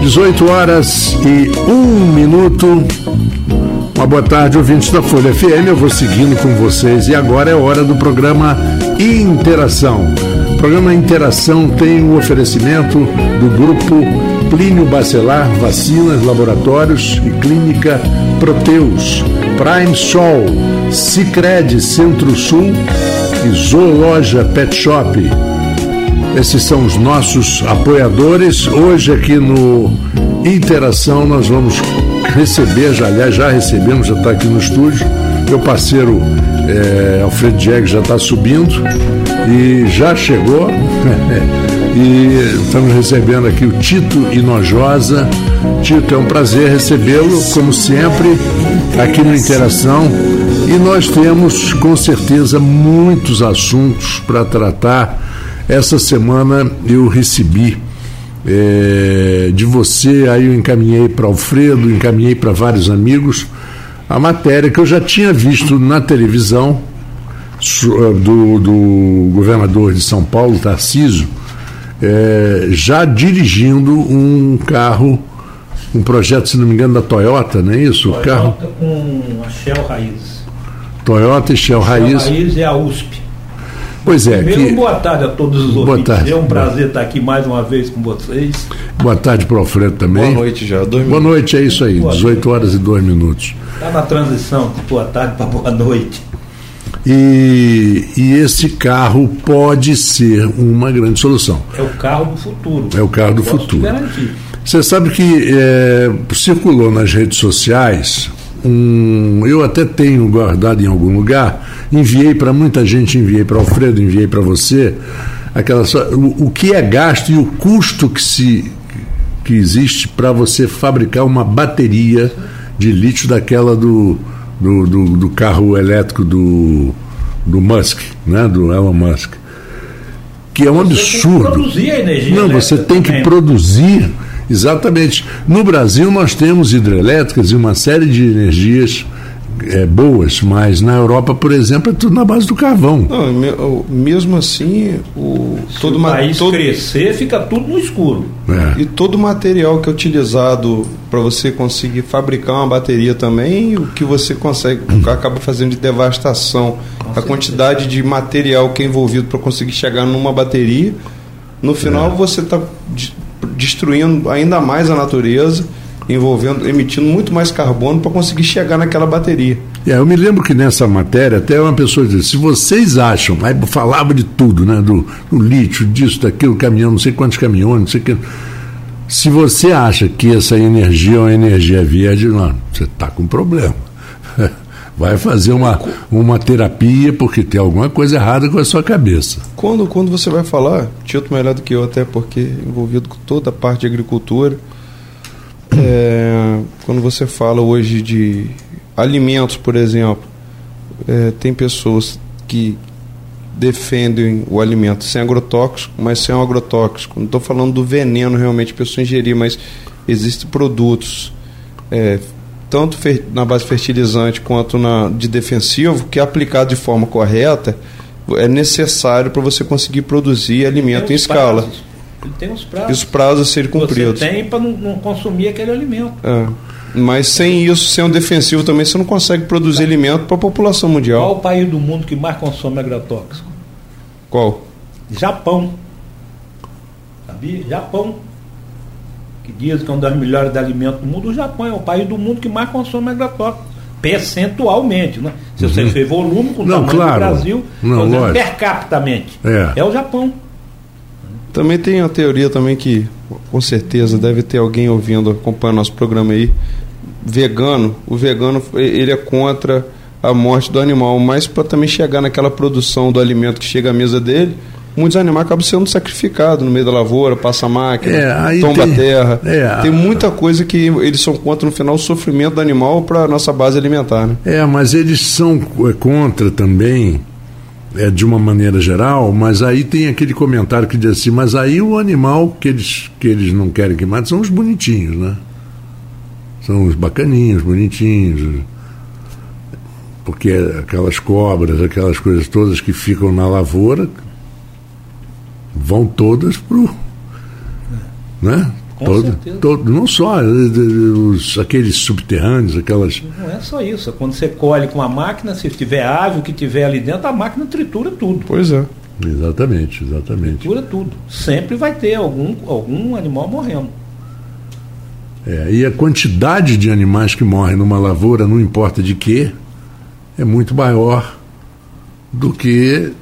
18 horas e um minuto. Uma boa tarde, ouvintes da Folha FM. Eu vou seguindo com vocês e agora é hora do programa Interação. O programa Interação tem o oferecimento do grupo Plínio Bacelar, Vacinas, Laboratórios e Clínica Proteus, Prime Sol, Cicred Centro-Sul e Zoologia Pet Shop. Esses são os nossos apoiadores. Hoje aqui no Interação nós vamos receber, já, aliás, já recebemos, já está aqui no estúdio, meu parceiro é, Alfredo Diego já está subindo e já chegou. e estamos recebendo aqui o Tito Inojosa. Tito, é um prazer recebê-lo, como sempre, aqui no Interação. E nós temos, com certeza, muitos assuntos para tratar essa semana eu recebi é, de você, aí eu encaminhei para Alfredo, encaminhei para vários amigos, a matéria que eu já tinha visto na televisão eh, do, do governador de São Paulo, Tarcísio, é, já dirigindo um carro, um projeto, se não me engano, da Toyota, não é isso? Toyota carro com a Shell Raiz. Toyota e Shell, Shell Raiz. Raiz é a USP. Pois é. Primeiro, que... boa tarde a todos os boa ouvintes. Tarde. É um prazer estar aqui mais uma vez com vocês. Boa tarde para o Alfredo também. Boa noite já. Dois boa noite, é isso aí. Boa 18 noite. horas e 2 minutos. Está na transição de boa tarde para boa noite. E, e, esse carro pode ser uma grande solução. É o carro do futuro. É o carro do Posso futuro. Garantir. Você sabe que é, circulou nas redes sociais um, eu até tenho guardado em algum lugar, enviei para muita gente, enviei para Alfredo, enviei para você, aquela o, o, que é gasto e o custo que se que existe para você fabricar uma bateria de lítio daquela do, do, do, do carro elétrico do, do Musk, né, do Elon Musk. Que é um você absurdo. Tem que produzir a energia Não, você tem que produzir Exatamente. No Brasil nós temos hidrelétricas e uma série de energias é, boas, mas na Europa, por exemplo, é tudo na base do carvão. Não, mesmo assim, o Se todo o país todo, crescer, fica tudo no escuro. É. E todo o material que é utilizado para você conseguir fabricar uma bateria também, o que você consegue, acaba fazendo de devastação, a quantidade de material que é envolvido para conseguir chegar numa bateria, no final é. você está destruindo ainda mais a natureza, envolvendo, emitindo muito mais carbono para conseguir chegar naquela bateria. É, eu me lembro que nessa matéria até uma pessoa disse: se vocês acham, aí falava de tudo, né? Do, do lítio, disso, daquilo, caminhão, não sei quantos caminhões, não sei que. Se você acha que essa energia é uma energia verde, não, você está com problema. Vai fazer uma, uma terapia porque tem alguma coisa errada com a sua cabeça. Quando, quando você vai falar, Tito melhor do que eu, até porque envolvido com toda a parte de agricultura, é, quando você fala hoje de alimentos, por exemplo, é, tem pessoas que defendem o alimento sem agrotóxico, mas sem agrotóxico. Não estou falando do veneno realmente a pessoa ingerir, mas existem produtos é, tanto na base fertilizante quanto na de defensivo, que aplicado de forma correta é necessário para você conseguir produzir alimento em escala. Prazos. Ele tem os prazos. E os prazos a serem cumpridos. Você tem para não, não, consumir aquele alimento. É. Mas sem isso, sem um defensivo também, você não consegue produzir tá. alimento para a população mundial. Qual o país do mundo que mais consome agrotóxico? Qual? Japão. Sabia? Japão que diz que é um dos melhores alimentos do mundo, o Japão é o país do mundo que mais consome agrotóxico. Percentualmente, né? Se você uhum. fez volume com o não, tamanho claro. do Brasil, não, per capitamente, é. é o Japão. Também tem a teoria também que, com certeza, deve ter alguém ouvindo, acompanhando nosso programa aí, vegano. O vegano, ele é contra a morte do animal, mas para também chegar naquela produção do alimento que chega à mesa dele, muitos animais acabam sendo sacrificados no meio da lavoura, passa a máquina, é, tomba tem, a terra. É, tem muita coisa que eles são contra no final o sofrimento do animal para a nossa base alimentar. Né? É, mas eles são contra também, é, de uma maneira geral, mas aí tem aquele comentário que diz assim, mas aí o animal que eles, que eles não querem que mate são os bonitinhos, né? São os bacaninhos, bonitinhos. Porque aquelas cobras, aquelas coisas todas que ficam na lavoura, vão todas pro. Né? Com todo, certeza. todo, não só eh, os, aqueles subterrâneos, aquelas. Não é só isso. Quando você colhe com a máquina, se tiver ave, o que tiver ali dentro, a máquina tritura tudo. Pois é. Exatamente, exatamente. Tritura tudo. Sempre vai ter algum, algum animal morrendo. É, e a quantidade de animais que morrem numa lavoura, não importa de quê, é muito maior do que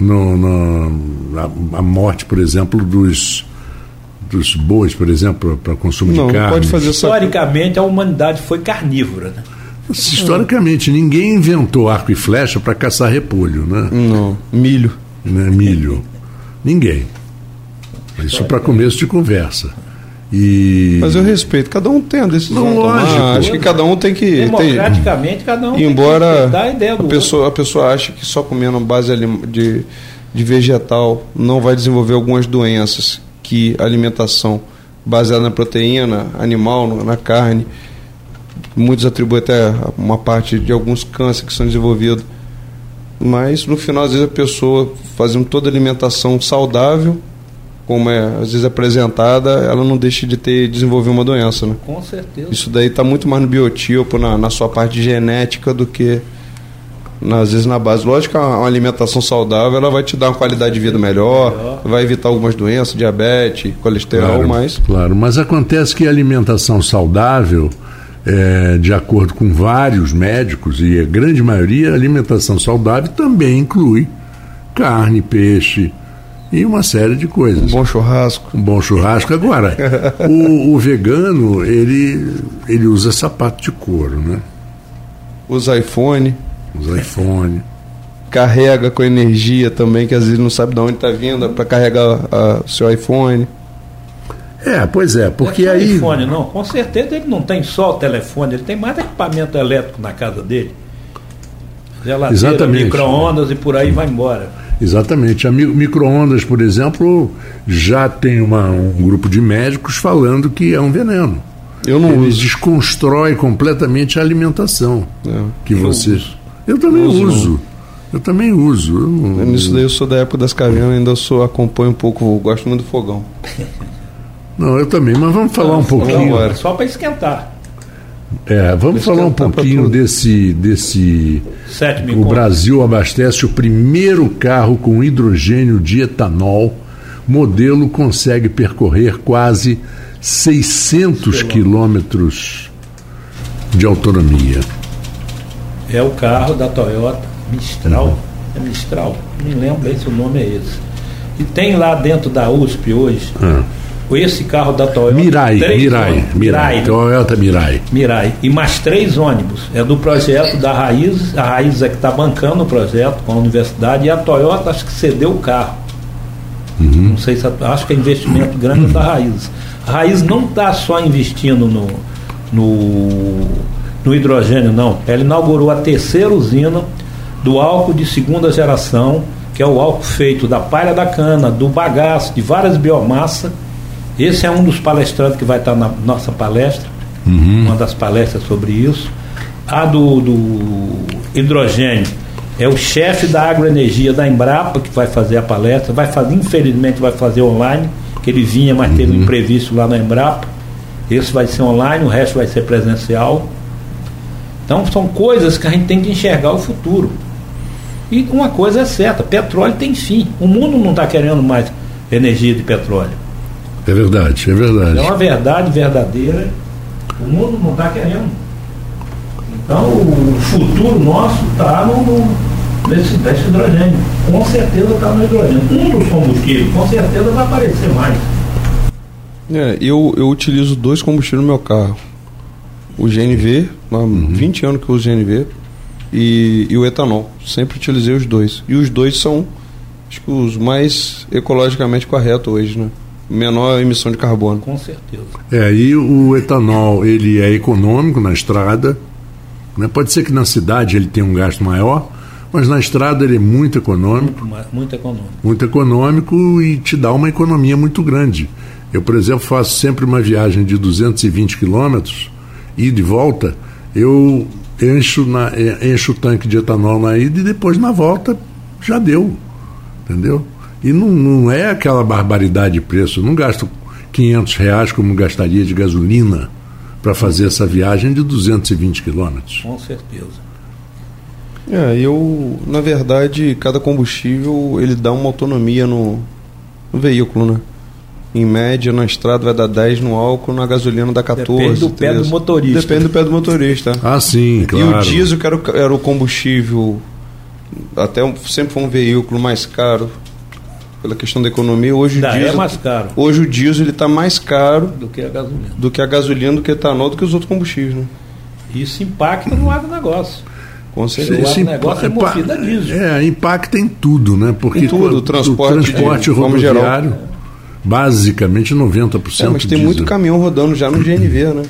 no, no- a, a morte, por exemplo, dos, dos bois, por exemplo, para consumo Não, de não carne. pode fazer. Historicamente, a humanidade foi carnívora. Né? Historicamente, ninguém inventou arco e flecha para caçar repolho, né? Não, milho. né? Milho. Ninguém. Isso para começo de conversa. E Mas eu respeito, cada um tem a decisão. Não, lógico. Acho que cada um tem que. Tem, Democraticamente, cada um tem que embora a ideia do a pessoa, a pessoa ache que só comendo base de, de vegetal não vai desenvolver algumas doenças que a alimentação baseada na proteína animal, na carne, muitos atribuem até uma parte de alguns cânceres que são desenvolvidos. Mas no final, às vezes, a pessoa fazendo toda a alimentação saudável, como é às vezes apresentada, ela não deixa de ter desenvolver uma doença, né? Com certeza. Isso daí está muito mais no biotipo, na, na sua parte genética, do que na- às vezes na base. Lógico que uma uma alimentação saudável ela vai te dar uma qualidade de vida melhor, Melhor. vai evitar algumas doenças, diabetes, colesterol, Claro, mas Claro, mas acontece que a alimentação saudável, é, de acordo com vários médicos, e a grande maioria, a alimentação saudável também inclui carne, peixe e uma série de coisas. um bom churrasco. Um bom churrasco. Agora, o, o vegano, ele, ele usa sapato de couro, né? Usa iPhone, Usa iPhone. carrega com energia também, que às vezes não sabe de onde está vindo, para carregar o seu iPhone. É, pois é, porque Não é aí. telefone, não. Com certeza ele não tem só o telefone, ele tem mais equipamento elétrico na casa dele. Geladeira, Exatamente. micro-ondas e por aí vai embora. Exatamente. A mi- micro-ondas, por exemplo, já tem uma- um grupo de médicos falando que é um veneno. Eu não Ele uso. desconstrói completamente a alimentação É. que Eu você. uso. Eu também Uso, uso. Eu também uso. Eu não- Nisso daí eu sou da época das cavernas, ainda sou, acompanho um pouco, gosto muito do fogão. Não, eu também. Mas vamos falar um pouquinho. agora. Só para esquentar. É, vamos falar um pouquinho desse, desse. 7 mil O Brasil abastece o primeiro carro com hidrogênio de etanol. Modelo consegue percorrer quase 600 quilômetros de autonomia. É o carro da Toyota Mistral. É Mistral? Não lembro bem se o nome é esse. E tem lá dentro da USP hoje, Ah. Esse carro da Toyota. Mirai, Mirai, ônibus. Mirai, Mirai. Toyota Mirai. Mirai. E mais três ônibus. É do projeto da Raiz. A Raiz é que está bancando o projeto com a universidade. E a Toyota acho que cedeu o carro. Não sei se. Acho que é investimento grande da Raiz. A Raiz não está só investindo no, no, no hidrogênio, não. Ela inaugurou a terceira usina do álcool de segunda geração, que é o álcool feito da palha da cana, do bagaço, de várias biomassas. Esse é um dos palestrantes que vai estar na nossa palestra, uma das palestras sobre isso. A do, do hidrogênio é o chefe da agroenergia da Embrapa que vai fazer a palestra, vai fazer, infelizmente vai fazer online, que ele vinha, mas teve um imprevisto lá na Embrapa. Esse vai ser online, o resto vai ser presencial. Então são coisas que a gente tem que enxergar o futuro. E uma coisa é certa, petróleo tem fim. O mundo não está querendo mais energia de petróleo. É verdade, é verdade. É uma verdade verdadeira. O mundo não está querendo. Então o futuro nosso está no, no- nesse, nesse hidrogênio. Com certeza está no hidrogênio. Um dos combustíveis, com certeza vai aparecer mais. É, eu, eu utilizo dois combustíveis no meu carro. O GNV, há 20 anos que eu uso GNV, e, e o etanol. Sempre utilizei os dois. E os dois são acho que os mais ecologicamente corretos hoje, né? Menor emissão de carbono. Com certeza. É, e o etanol, ele é econômico na estrada. Né? Pode ser que na cidade ele tenha um gasto maior, mas na estrada ele é muito econômico, Muito, muito econômico. muito econômico e te dá uma economia muito grande. Eu, por exemplo, faço sempre uma viagem de 220 quilômetros, ida e volta, eu encho, na, eh, encho o tanque de etanol na ida e depois na volta já deu. Entendeu? E não, não é aquela barbaridade de preço. Eu não gasto 500 reais como gastaria de gasolina para fazer essa viagem de 220 quilômetros. Com certeza. É, eu, na verdade, cada combustível ele dá uma autonomia no, no veículo, né? Em média, na estrada vai dar 10 no álcool, na gasolina dá 14. Depende do pé do motorista. Depende do pé do motorista. Ah, sim, claro. E o diesel, que era o, era o combustível, até sempre foi um veículo mais caro, pela questão da economia. Hoje o diesel, é mais caro Hoje o diesel ele está mais caro do que a gasolina. do que a gasolina, do que o etanol, do que os outros combustíveis, né? Isso impacta no agronegócio. Com O certeza. Esse negócio é movido a diesel. É, impacta em tudo, né? Porque Em tudo, o transporte de- transporte de forma geral. rodoviário, basicamente 90% É, mas tem diesel. muito caminhão rodando já no GNV, né?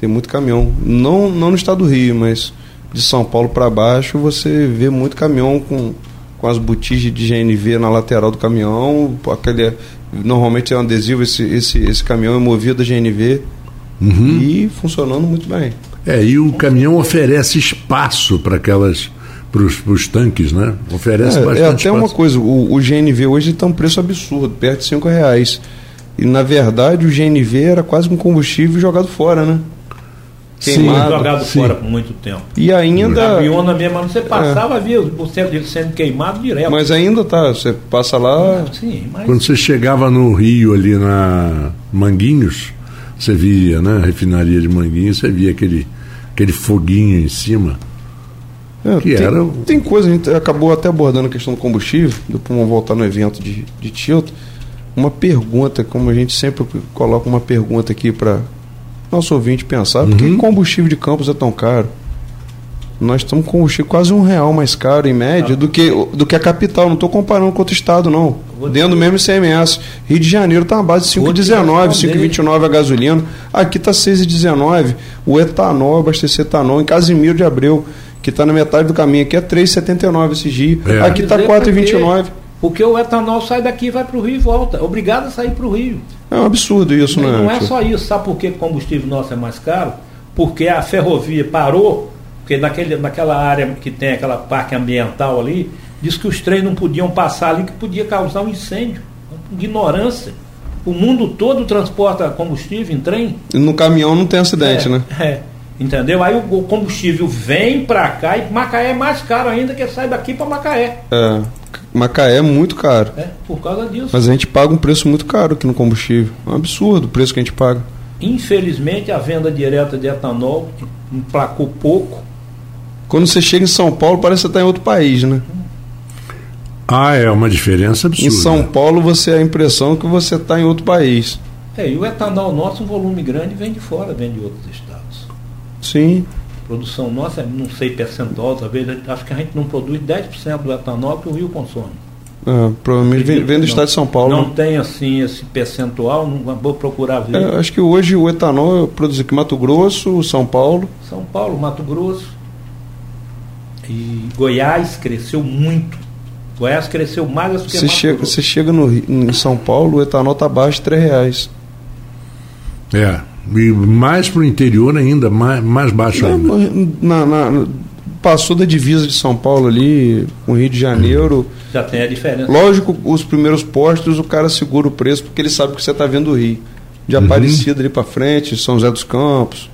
Tem muito caminhão. Não, não no estado do Rio, mas de São Paulo para baixo você vê muito caminhão com, com as botijas de GNV na lateral do caminhão. Aquele, normalmente é um adesivo, esse, esse, esse caminhão é movido a GNV Uhum. e funcionando muito bem. É, e o caminhão oferece espaço para aquelas para os tanques, né? Oferece É, bastante é até espaço. uma coisa, o, o GNV hoje está um preço absurdo, perto de 5 reais. E na verdade o GNV era quase um combustível jogado fora, né? Sim. Queimado. jogado sim. fora por muito tempo. E ainda. Biona mesmo, você passava, via o centro dele sendo queimado direto. Mas ainda tá, você passa lá. Sim, mas Quando você chegava no Rio ali na Manguinhos, você via, né? Refinaria de Manguinhos, você via aquele, aquele foguinho em cima. É, Que tem, era tem coisa, a gente acabou até abordando a questão do combustível, depois vamos voltar no evento de, de Tilton. Uma pergunta, como a gente sempre coloca uma pergunta aqui para nosso ouvinte pensar, por que Uhum. combustível de campos é tão caro? Nós estamos com combustível quase um real mais caro em média do que, do que a capital. Não estou comparando com outro estado, não. Vou Dentro do mesmo ICMS. Rio de Janeiro está na base de Vou te 5,19, responder. 5,29 a gasolina. Aqui está 6,19. O etanol, abastecer etanol em Casimiro de Abreu, que está na metade do caminho. Aqui é 3,79 esse dia. É. Aqui está Dizer 4,29. Porque o etanol sai daqui e vai para o Rio e volta. Obrigado a sair para o Rio. É um absurdo isso, né? não é tio? só isso. Sabe por que o combustível nosso é mais caro? Porque a ferrovia parou, porque naquele, naquela área que tem aquela parque ambiental ali, diz que os trens não podiam passar ali, que podia causar um incêndio. Ignorância. O mundo todo transporta combustível em trem. No caminhão não tem acidente, é, né? É. Entendeu? Aí o, o combustível vem para cá e Macaé é mais caro ainda que sai daqui para Macaé. É. Macaé é muito caro. É, por causa disso. Mas a gente paga um preço muito caro aqui no combustível. É um absurdo o preço que a gente paga. Infelizmente, a venda direta de etanol emplacou pouco. Quando você chega em São Paulo, parece que você está em outro país, né? Ah, é uma diferença absurda. Em São Paulo, você a impressão que você está em outro país. É, e o etanol nosso, um volume grande, vem de fora, vem de outros estados. Sim. Produção nossa, não sei percentual, talvez, acho que a gente não produz 10% do etanol que o Rio consome. É, provavelmente vem, vem do Não- estado de São Paulo. Não né? tem assim esse percentual, não vou procurar ver. É, acho que hoje o etanol é produzido aqui Mato Grosso, São Paulo. São Paulo, Mato Grosso e Goiás cresceu muito. Goiás cresceu mais do que Você Mato chega, Grosso. você chega no, em São Paulo, o etanol está abaixo de R$ reais. É. E mais para o interior ainda, mais, mais baixo ainda. Na- na- passou da divisa de São Paulo ali, com o Rio de Janeiro. Já tem a diferença. Lógico, os primeiros postos o cara segura o preço porque ele sabe que você está vendo o Rio. De Uhum. Aparecida ali para frente, São José dos Campos,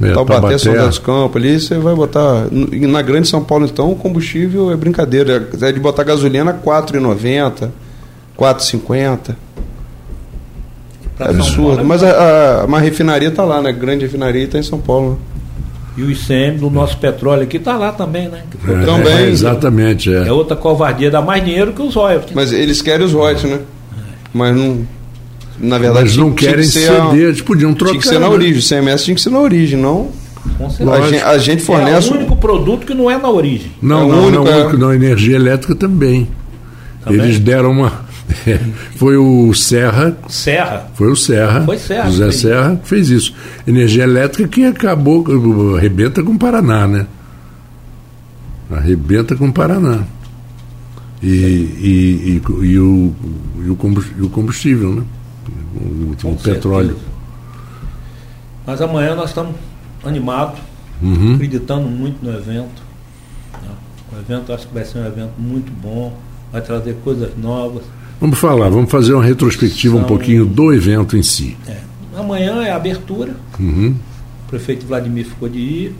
É, Taubaté, Taubaté. São José dos Campos, ali você vai botar. Na grande São Paulo, então, o combustível é brincadeira. É de botar gasolina R$ 4,90, 4,50. É absurdo. Paulo é Mas a, a, uma refinaria está lá, né? Grande refinaria está em São Paulo. E o ICM do nosso petróleo aqui está lá também, né? É, Também. é, exatamente. É É. outra covardia, dá mais dinheiro que os royalties. Mas eles querem os royalties, né? Mas não. Na verdade, Mas não tinha querem que ser a- ceder, eles podiam trocar. Tinha que ser na né? origem. O CMS tinha que ser na origem, não. A gente, a gente fornece. É o único produto que não é na origem. Não, É o não, único, não, é. único, não, energia elétrica também. Também? Eles deram uma. foi o Serra, Serra. foi o Serra, Foi Serra José Serra, que fez isso. Energia elétrica que acabou, arrebenta com o Paraná, né? Arrebenta com o Paraná. E, e, e, e o, e, o combus- o combustível, né? O, o petróleo. Mas amanhã nós estamos animados, Uhum. acreditando muito no evento. né? O evento acho que vai ser um evento muito bom, vai trazer coisas novas. Vamos falar, vamos fazer uma retrospectiva São... um pouquinho do evento em si. É. Amanhã é a abertura. Uhum. O prefeito Vladimir ficou de ir.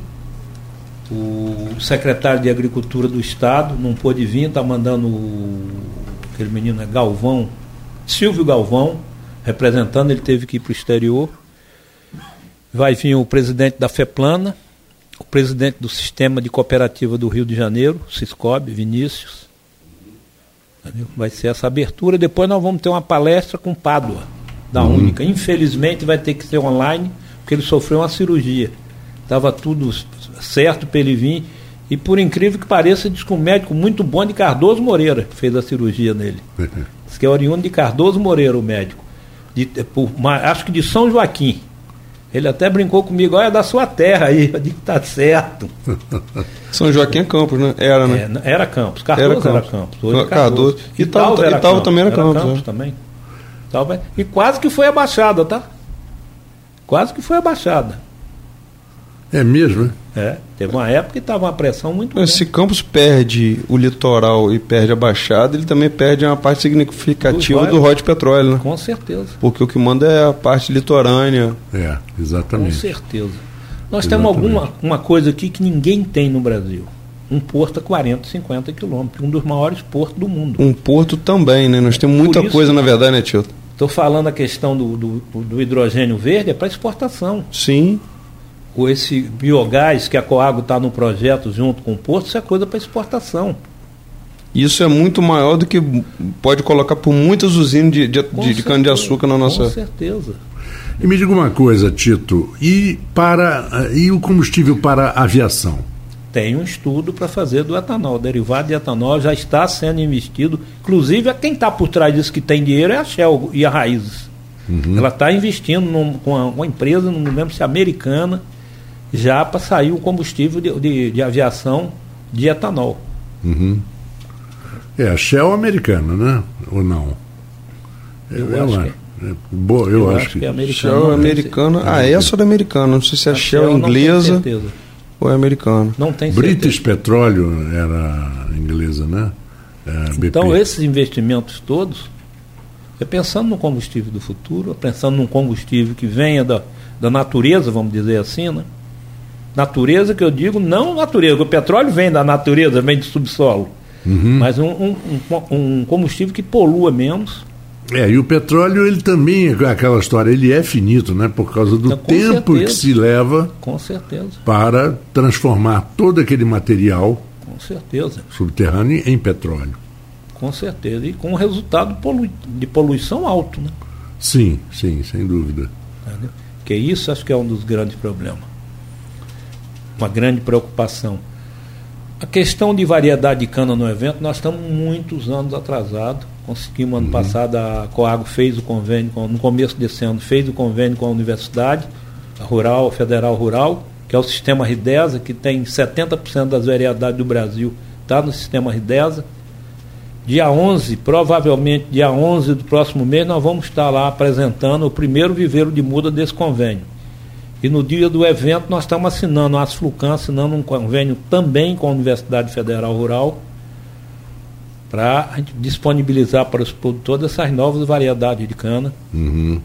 O secretário de Agricultura do Estado não pôde vir, está mandando o, aquele menino é Galvão, Silvio Galvão, representando, ele teve que ir para o exterior. Vai vir o presidente da FEPLANA, o presidente do Sistema de Cooperativa do Rio de Janeiro, Ciscob, Vinícius. Vai ser essa abertura. Depois nós vamos ter uma palestra com Pádua, da uhum. Única. Infelizmente vai ter que ser online, porque ele sofreu uma cirurgia. Estava tudo certo para ele vir. E por incrível que pareça, diz que um médico muito bom de Cardoso Moreira fez a cirurgia nele. diz que é oriundo de Cardoso Moreira, o médico. De, por, acho que de São Joaquim. Ele até brincou comigo, olha da sua terra aí, eu digo que tá certo. São Joaquim é Campos, né? Era, né? É, era Campos, Cardoso era Campos. Era Campos. Hoje é Cardoso. E Italva, era Italva também era, era Campos. Campos é. também. Italva, e quase que foi abaixada, tá? Quase que foi abaixada. É mesmo, né? É, teve uma época que estava uma pressão muito grande. Se Campos perde o litoral e perde a Baixada, ele também perde uma parte significativa do, do Rod Petróleo, né? Com certeza. Porque o que manda é a parte litorânea. É, exatamente. Com certeza. Nós exatamente. temos alguma uma coisa aqui que ninguém tem no Brasil. Um porto a 40, 50 quilômetros, um dos maiores portos do mundo. Um porto também, né? Nós temos muita isso, coisa, na verdade, né, Tio? Estou falando a questão do, do, do hidrogênio verde, é para exportação. Sim com esse biogás que a Coago está no projeto junto com o Porto, isso é coisa para exportação. Isso é muito maior do que pode colocar por muitas usinas de, de, de, de cana-de-açúcar na nossa. Com certeza. E me diga uma coisa, Tito, e, para, e o combustível para aviação? Tem um estudo para fazer do etanol. O derivado de etanol já está sendo investido. Inclusive, quem está por trás disso que tem dinheiro é a Shell e a Raízes. Uhum. Ela está investindo num, com uma, uma, empresa, não lembro se é americana, já para sair o combustível de, de, de aviação de etanol. Uhum. É, a Shell americana, né? Ou não? Eu, eu acho que... É, boa, eu, eu acho, acho, que, é americana. Shell é americana. Ah, essa é americana. Não sei se é a Shell, Shell inglesa ou é americana. Não tem British certeza. Petróleo era inglesa, né? É, então, esses investimentos todos é pensando no combustível do futuro, é pensando num combustível que venha da, da natureza, vamos dizer assim, né? Natureza que eu digo, não natureza, o petróleo vem da natureza, vem de subsolo. Uhum. Mas um, um, um, combustível que polua menos. É, e o petróleo, ele também, aquela história, ele é finito, né? Por causa do então, tempo certeza. que se leva com certeza. para transformar todo aquele material com certeza. subterrâneo em petróleo. Com certeza. E com resultado de poluição alto, né? Sim, sim, sem dúvida. Entendeu? Que isso acho que é um dos grandes problemas uma grande preocupação. A questão de variedade de cana no evento, nós estamos muitos anos atrasados. Conseguimos, ano uhum. passado, a Coago fez o convênio, com, no começo desse ano, fez o convênio com a Universidade a Rural, Federal Rural, que é o sistema RIDESA, que tem 70% das variedades do Brasil, está no sistema RIDESA. Dia 11, provavelmente dia 11 do próximo mês, nós vamos estar lá apresentando o primeiro viveiro de muda desse convênio. E no dia do evento nós estamos assinando, a Asflucan assinando um convênio também com a Universidade Federal Rural para a gente disponibilizar para os produtores essas novas variedades de cana. Uhum.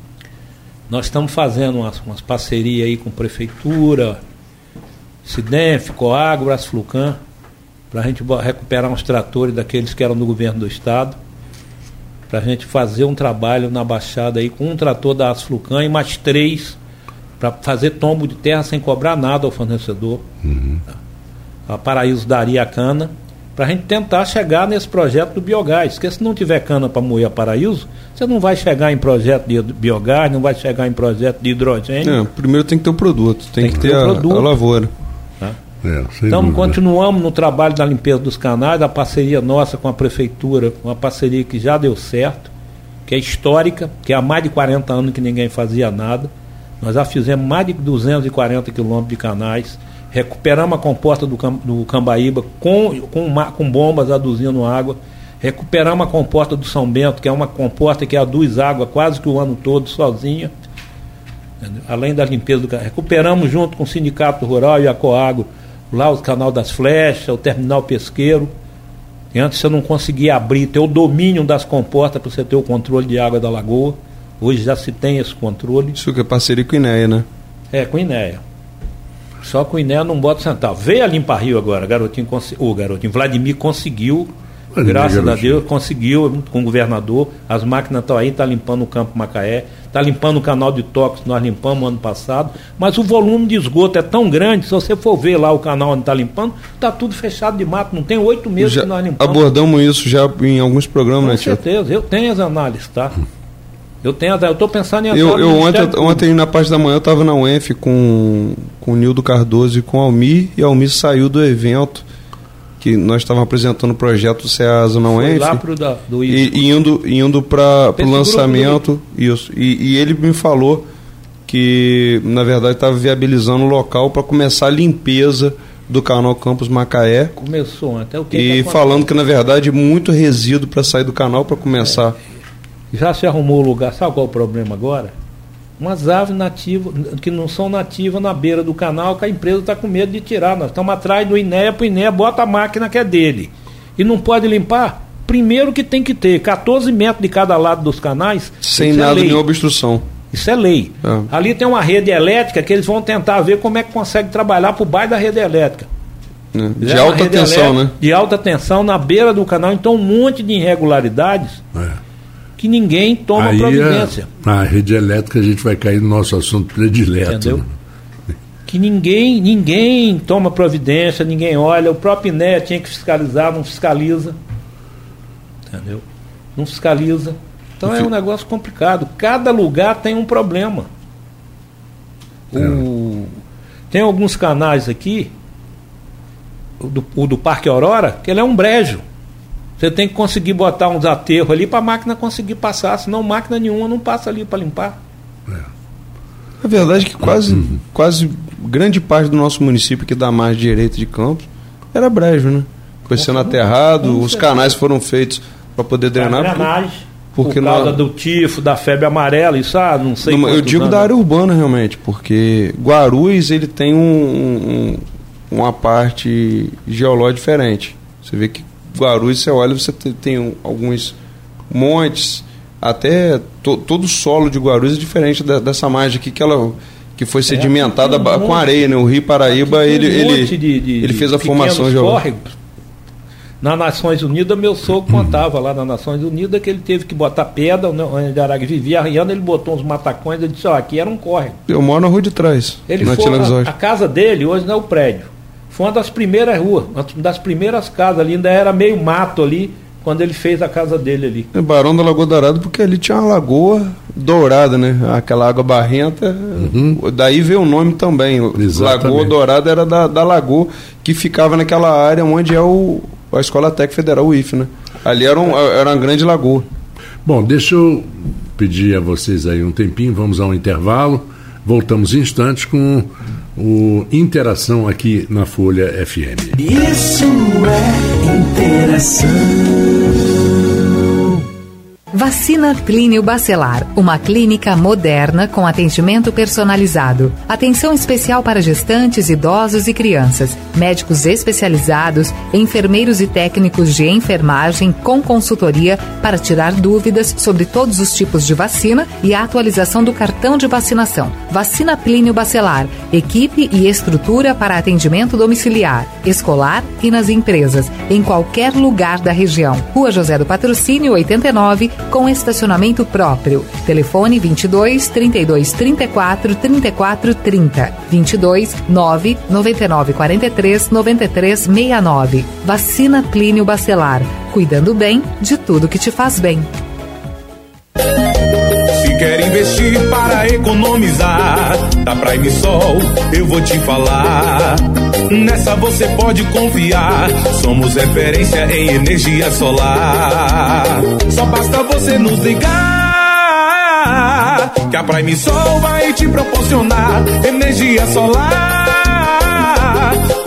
Nós estamos fazendo umas, umas parcerias aí com prefeitura, Sidenf, Coagro, Asflucan, para a gente recuperar uns tratores daqueles que eram do governo do estado, para a gente fazer um trabalho na Baixada aí com um trator da Asflucan e mais três para fazer tombo de terra sem cobrar nada ao fornecedor. Uhum. A Paraíso daria a cana para a gente tentar chegar nesse projeto do biogás. Porque se não tiver cana para moer a Paraíso, você não vai chegar em projeto de biogás, não vai chegar em projeto de hidrogênio. É, primeiro tem que ter o produto, tem, tem que, que, ter, a, a lavoura. Tá? É, então continuamos no trabalho da limpeza dos canais, a parceria nossa com a prefeitura, uma parceria que já deu certo, que é histórica, que há mais de 40 anos que ninguém fazia nada. Nós já fizemos mais de 240 quilômetros de canais, recuperamos a comporta do, do Cambaíba com, com, com bombas aduzindo água, recuperamos a comporta do São Bento, que é uma comporta que aduz água quase que o ano todo sozinha, além da limpeza do canal. Recuperamos junto com o Sindicato Rural e a Coagro, lá o canal das Flechas, o terminal pesqueiro. E antes você não conseguia abrir, ter o domínio das comportas para você ter o controle de água da lagoa. Hoje já se tem esse controle. Isso que é parceria com o INEA, né? É, com o INEA. Só que o INEA não bota centavo. Veio a Limpa Rio agora, garotinho, o garotinho Vladimir conseguiu Graças a Deus conseguiu com o governador. As máquinas estão aí, está limpando o Campo Macaé, está limpando o canal de toques que nós limpamos ano passado. Mas o volume de esgoto é tão grande, se você for ver lá o canal onde está limpando, está tudo fechado de mato. Não tem oito meses já que nós limpamos. Abordamos isso já em alguns programas, com né, Com certeza, eu tenho as análises, tá? Eu tenho eu estou pensando em eu, eu ontem, ontem na parte da manhã eu estava na UENF com, com o Nildo Cardoso e com o Almir, e o Almir saiu do evento que nós estávamos apresentando o projeto CEASA na UENF. Lá pro da, do e, e indo, indo para o lançamento. Isso. E, e, ele me falou que, na verdade, estava viabilizando o local para começar a limpeza do canal Campos Macaé. Começou até o que E que falando que, na verdade, muito resíduo para sair do canal para começar. É. Já se arrumou o lugar. Sabe qual é o problema agora? umas aves nativas, que não são nativas na beira do canal, que a empresa está com medo de tirar. Nós estamos atrás do INEA para o INEA bota a máquina que é dele. E não pode limpar? Primeiro que tem que ter 14 metros de cada lado dos canais. Sem é nada, é nenhuma obstrução. Isso é lei. É. Ali tem uma rede elétrica que eles vão tentar ver como é que consegue trabalhar por baixo da rede elétrica. É. De é alta tensão, né? De alta tensão na beira do canal. Então, um monte de irregularidades. É que ninguém toma Aí providência. A, a rede elétrica a gente vai cair no nosso assunto predileto. Entendeu? Né? Que ninguém, ninguém toma providência, ninguém olha. O próprio INE tinha que fiscalizar, não fiscaliza. Entendeu? Não fiscaliza. Então é um negócio complicado. Cada lugar tem um problema. É. O, tem alguns canais aqui, o do, o do Parque Aurora, que ele é um brejo. Você tem que conseguir botar uns aterros ali para a máquina conseguir passar, senão máquina nenhuma não passa ali para limpar. É. A verdade é que quase, uhum. quase grande parte do nosso município que dá mais direito de campos era brejo, né? Foi sendo aterrado, os canais foram feitos para poder drenar. Drenagem. Porque, por causa do tifo, da febre amarela, isso ah, não sei. Não, eu digo anos. da área urbana realmente, porque Guarulhos ele tem um, um, uma parte geológica diferente. Você vê que Guarulhos, você olha, você tem, alguns montes, até to, todo o solo de Guarulhos é diferente da, dessa margem aqui que ela que foi é, sedimentada é, um com areia, né? O Rio Paraíba, ele, um ele, de, de, ele fez a formação geológica. Na Nações Unidas, meu sogro contava lá nas Nações Unidas que ele teve que botar pedra, né, onde Arague vivia arriando, ele botou uns matacões e disse, ó, aqui era um córrego. Eu moro na rua de trás. Ele foi, a, a, casa dele hoje não é o prédio. Foi uma das primeiras ruas, uma das primeiras casas ali, ainda era meio mato ali, quando ele fez a casa dele ali. É Barão da Lagoa Dourada, porque ali tinha uma lagoa dourada, né? Aquela água barrenta. Uhum. Daí veio o nome também. Exatamente. Lagoa Dourada era da, da lagoa que ficava naquela área onde é o, a Escola Técnica Federal, o IF, né? Ali era, um, era uma grande lagoa. Bom, deixa eu pedir a vocês aí um tempinho, vamos a um intervalo. Voltamos em instantes com o Interação aqui na Folha FM. Isso é interação. Vacina Clínio Bacelar, uma clínica moderna com atendimento personalizado. Atenção especial para gestantes, idosos e crianças. Médicos especializados, enfermeiros e técnicos de enfermagem com consultoria para tirar dúvidas sobre todos os tipos de vacina e a atualização do cartão de vacinação. Vacina Plínio Bacelar, equipe e estrutura para atendimento domiciliar, escolar e nas empresas, em qualquer lugar da região. Rua José do Patrocínio 89 com estacionamento próprio. Telefone 22 32 34 34 30 22 9 99 43 93 69. Vacina Plínio Bacelar. Cuidando bem de tudo que te faz bem. Quer investir para economizar, da Prime Sol eu vou te falar. Nessa você pode confiar. Somos referência em energia solar. Só basta você nos ligar. Que a Prime Sol vai te proporcionar energia solar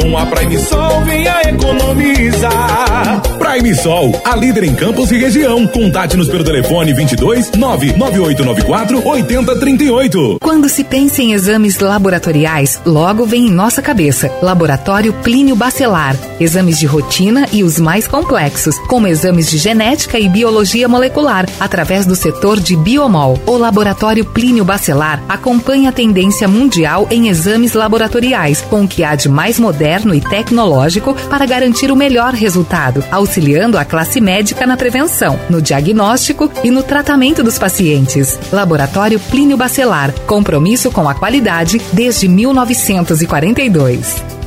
Com a Prime Sol, venha economizar. Prime Sol, a líder em campos e região. Contate-nos pelo telefone 22 99894 8038. Quando se pensa em exames laboratoriais, logo vem em nossa cabeça Laboratório Plínio Bacelar. Exames de rotina e os mais complexos, como exames de genética e biologia molecular, através do setor de Biomol. O Laboratório Plínio Bacelar acompanha a tendência mundial em exames laboratoriais, com o que há de mais moderno e tecnológico para garantir o melhor resultado, auxiliando a classe médica na prevenção, no diagnóstico e no tratamento dos pacientes. Laboratório Plínio Bacelar, compromisso com a qualidade desde 1942.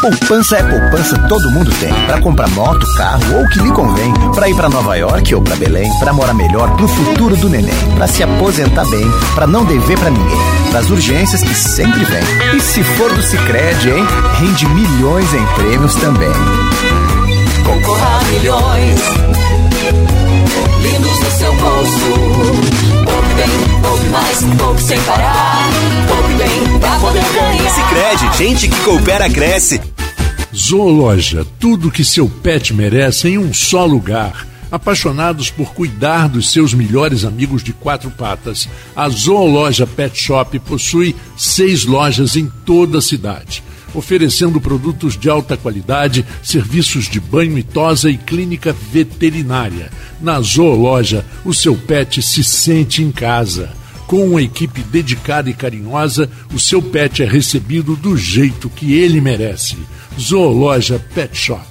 Poupança é poupança, todo mundo tem. Para comprar moto, carro ou o que lhe convém. Para ir para Nova York ou para Belém. Para morar melhor pro futuro do neném. Para se aposentar bem. Para não dever para ninguém. Para as urgências que sempre vem. E se for do Sicredi, hein? Rende milhões em prêmios também. Concorra a milhões. Lindos no seu bolso. Poupe bem, poupe mais, poupe sem parar. Poupe bem pra poder ganhar. Sicredi, gente que coopera cresce. Zoologia, tudo que seu pet merece em um só lugar. Apaixonados por cuidar dos seus melhores amigos de quatro patas, a Zoologia Pet Shop possui seis lojas em toda a cidade, oferecendo produtos de alta qualidade, serviços de banho e tosa e clínica veterinária. Na Zoologia, o seu pet se sente em casa. Com uma equipe dedicada e carinhosa, o seu pet é recebido do jeito que ele merece. Zoologia Pet Shop.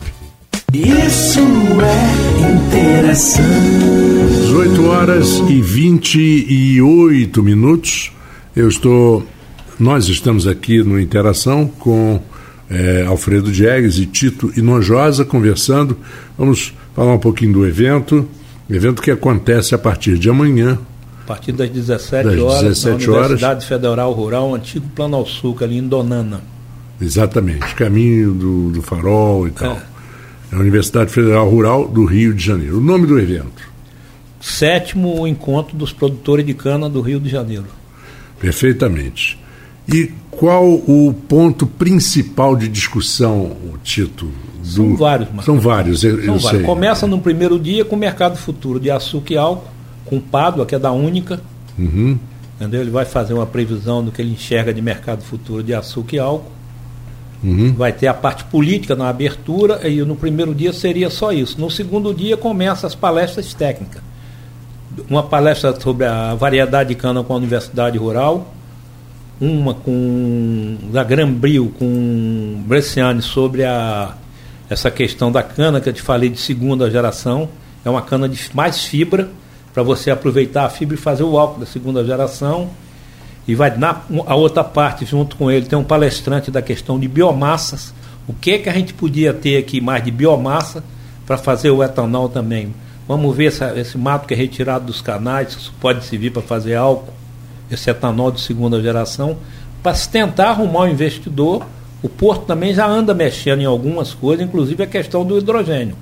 Isso é interação. 18 horas e 28 minutos. Eu estou. Nós estamos aqui no Interação com eh, Alfredo Diegues e Tito Inojosa conversando. Vamos falar um pouquinho do evento. Evento que acontece a partir de amanhã, A partir das 17 Das horas, 17 na horas. Universidade Federal Rural, antigo Plano ao Suco, ali em Donana. Exatamente, caminho do, do farol e tal. É. É a Universidade Federal Rural do Rio de Janeiro. O nome do evento, Sétimo encontro dos produtores de cana do Rio de Janeiro. perfeitamente. E qual o ponto principal de discussão, Tito? do- São vários, Marcos. São vários, eu, São eu vários. sei. Começa no primeiro dia com o mercado futuro de açúcar e álcool, com o Pádua, que é da Única. Uhum. Entendeu? Ele vai fazer uma previsão do que ele enxerga de mercado futuro de açúcar e álcool. Uhum. Vai ter a parte política na abertura e no primeiro dia seria só isso. No segundo dia começa as palestras técnicas. Uma palestra sobre a variedade de cana com a Universidade Rural, uma com da Grambril com Bresciani sobre a essa questão da cana que eu te falei de segunda geração. É uma cana de mais fibra para você aproveitar a fibra e fazer o álcool da segunda geração. E vai na a outra parte, junto com ele, tem um palestrante da questão de biomassas. O que que a gente podia ter aqui mais de biomassa para fazer o etanol também? Vamos ver essa- esse mato que é retirado dos canais, isso pode servir para fazer álcool, esse etanol de segunda geração, para se tentar arrumar um investidor. O Porto também já anda mexendo em algumas coisas, inclusive a questão do hidrogênio.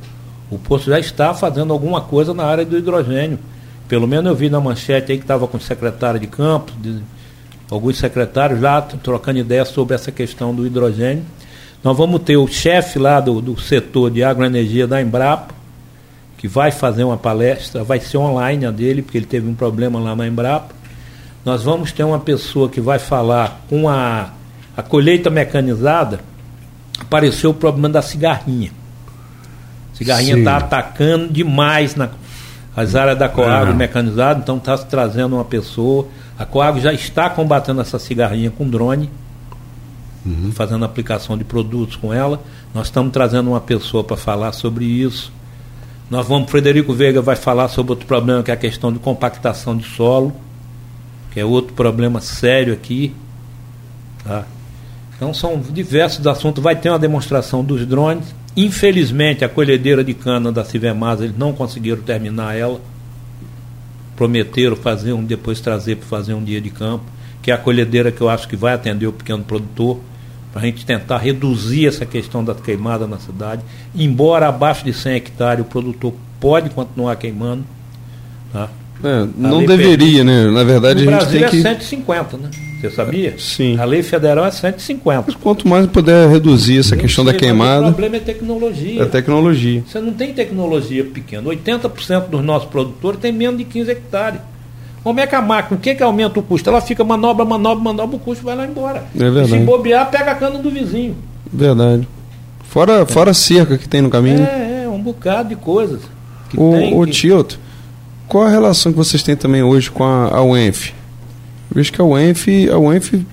O Porto já está fazendo alguma coisa na área do hidrogênio. Pelo menos eu vi na manchete aí que estava com o secretário de campo, de- alguns secretários lá trocando ideias sobre essa questão do hidrogênio. Nós vamos ter o chefe lá do, do setor de agroenergia da Embrapa, que vai fazer uma palestra, vai ser online a dele, porque ele teve um problema lá na Embrapa. Nós vamos ter uma pessoa que vai falar com a, a colheita mecanizada, apareceu o problema da cigarrinha. Cigarrinha Sim. está atacando demais na, as áreas da Coagro Ah. mecanizada, então está se trazendo uma pessoa. A Coagro já está combatendo essa cigarrinha com drone, fazendo aplicação de produtos com ela. Nós estamos trazendo uma pessoa para falar sobre isso. Nós vamos, Frederico Veiga vai falar sobre outro problema que é a questão de compactação de solo, que é outro problema sério aqui. Tá? Então são diversos assuntos. Vai ter uma demonstração dos drones. Infelizmente, a colhedeira de cana da Civemasa, eles não conseguiram terminar ela. Prometeram fazer um, depois trazer para fazer um dia de campo, que é a colhedeira que eu acho que vai atender o pequeno produtor, para a gente tentar reduzir essa questão da queimada na cidade. Embora abaixo de 100 hectares o produtor pode continuar queimando. Tá? É, não deveria, né? Na verdade, no a gente Brasil tem que. é 150, né? Você sabia? Sim. A lei federal é 150. Quanto mais puder reduzir essa questão da Eu sei, mas O queimada, problema é tecnologia. é tecnologia. Você não tem tecnologia pequena. 80% dos nossos produtores tem menos de 15 hectares. Como é que a máquina, o que, que aumenta o custo? Ela fica manobra, manobra, manobra, o custo vai lá embora. É verdade. E se bobear, pega a cana do vizinho. Verdade. Fora, fora a cerca que tem no caminho. É, é, um bocado de coisas. O, tem, o que- Tilto, qual a relação que vocês têm também hoje com a, a UENF? Eu vejo que a UENF, a UENF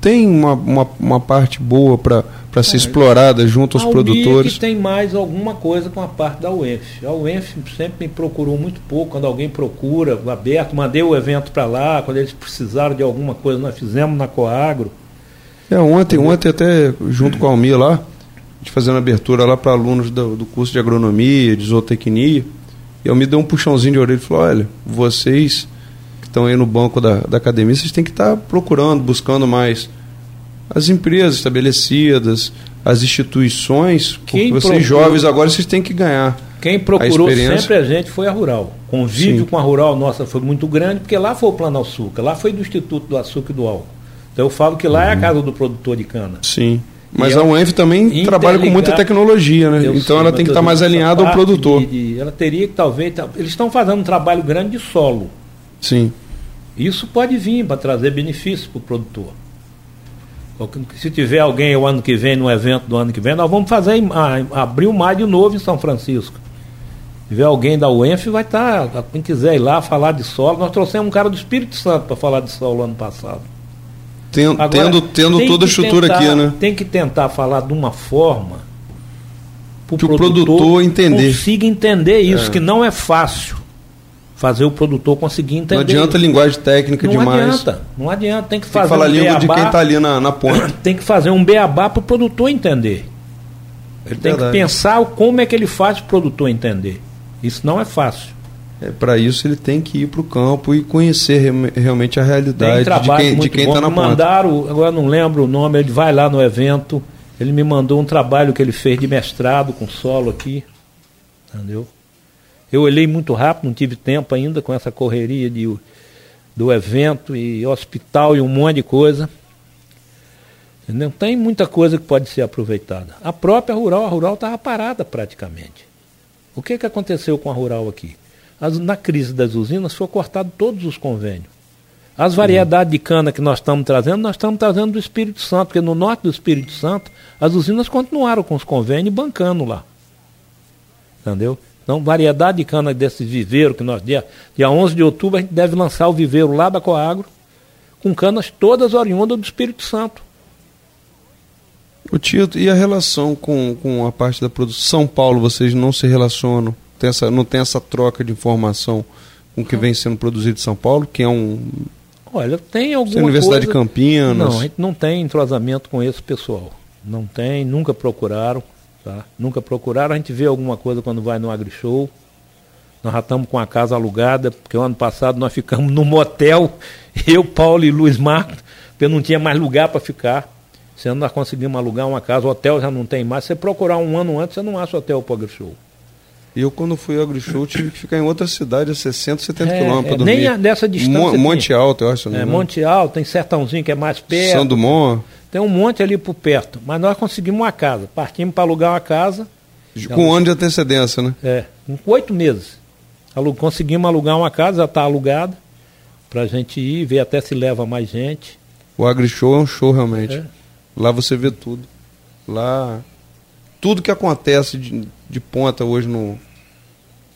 tem uma, uma, uma parte boa para ser explorada junto aos a UNIC produtores. tem mais alguma coisa com a parte da UENF. A UENF sempre me procurou muito pouco, quando alguém procura, aberto, mandei o evento para lá, quando eles precisaram de alguma coisa, nós fizemos na Coagro. É, ontem, ontem até junto com a Almir lá, a gente fazendo abertura lá para alunos do, do curso de agronomia, de zootecnia, e a Almir deu um puxãozinho de orelha e falou, olha, vocês que estão aí no banco da, da academia, vocês têm que estar procurando, buscando mais as empresas estabelecidas, as instituições, Quem porque vocês jovens agora vocês têm que ganhar. Quem procurou experiência- sempre a gente foi a Rural. O convívio Sim. com a Rural nossa foi muito grande, porque lá foi o Plano Açúcar, lá foi do Instituto do Açúcar e do Álcool. Então eu falo que lá é a casa do produtor de cana. Sim. Mas a UENF também trabalha com muita tecnologia, né? Então sei, ela tem que estar mais digo, essa alinhada ao produtor. de- de- ela teria que talvez. tá- Eles estão fazendo um trabalho grande de solo. Sim. Isso pode vir para trazer benefícios para o produtor. Se tiver alguém o ano que vem, no evento do ano que vem, nós vamos fazer abrir o mar de novo em São Francisco. Se tiver alguém da UENF, vai estar. quem quiser ir lá falar de solo. Nós trouxemos um cara do Espírito Santo para falar de solo ano passado. Ten- Agora, tendo tendo tem toda a estrutura tentar- aqui, né? Tem que tentar falar de uma forma pro Que o produtor entender. consiga entender isso, É. que não é fácil fazer o produtor conseguir entender. Não adianta isso. linguagem técnica Não demais. adianta, não adianta. Tem que Tem fazer que falar a um língua de beabá, quem está ali na, na ponta. Tem que fazer um beabá para o produtor entender. Ele tem Verdade. que pensar como é que ele faz para o produtor entender. Isso não é fácil. É, Para isso ele tem que ir para o campo e conhecer rem- realmente a realidade de trabalho quem de muito quem bom. está na me ponta. mandaram, agora não lembro o nome, ele vai lá no evento, ele me mandou um trabalho que ele fez de mestrado com solo aqui. Entendeu? Eu olhei muito rápido, não tive tempo ainda com essa correria de, do evento e hospital e um monte de coisa. Entendeu? Tem muita coisa que pode ser aproveitada. A própria rural, a rural estava parada praticamente. O que, que aconteceu com a rural aqui? As- na crise das usinas foi cortado todos os convênios. As variedades de cana que nós estamos trazendo, nós estamos trazendo do Espírito Santo, porque no norte do Espírito Santo, as usinas continuaram com os convênios bancando lá. Entendeu? Então, variedade de cana desse viveiro que nós, dia, dia 11 de outubro, a gente deve lançar o viveiro lá da Coagro, com canas todas oriundas do Espírito Santo. O Tito, e a relação com, com a parte da produção? São Paulo, vocês não se relacionam? Tem essa, não tem essa troca de informação com o que vem sendo produzido em São Paulo, que é um. Olha, tem alguma Tem Universidade coisa... de Campinas. Não, a gente não tem entrosamento com esse pessoal. Não tem, nunca procuraram. Tá? Nunca procuraram. A gente vê alguma coisa quando vai no AgriShow. Nós já estamos com a casa alugada, porque o ano passado nós ficamos num motel, eu, Paulo e Luiz Marcos, porque não tinha mais lugar para ficar. Ano nós conseguimos alugar uma casa, o hotel já não tem mais. Se você procurar um ano antes, você não acha hotel para o AgriShow. E eu, quando fui ao AgriShow, tive que ficar em outra cidade a 60, 70 É, quilômetros é, para nem a dessa distância Mo- tem. Monte Alto, eu acho. não É? Monte Alto, tem Sertãozinho que é mais perto. São Dumont. Tem um monte ali por perto. Mas nós conseguimos uma casa. Partimos para alugar uma casa. Com um ano de antecedência, né? É, com oito meses. Alu- conseguimos alugar uma casa, já está alugada. Para a gente ir, ver até se leva mais gente. O AgriShow é um show realmente. É. Lá você vê tudo. Lá. Tudo que acontece de, de ponta hoje no,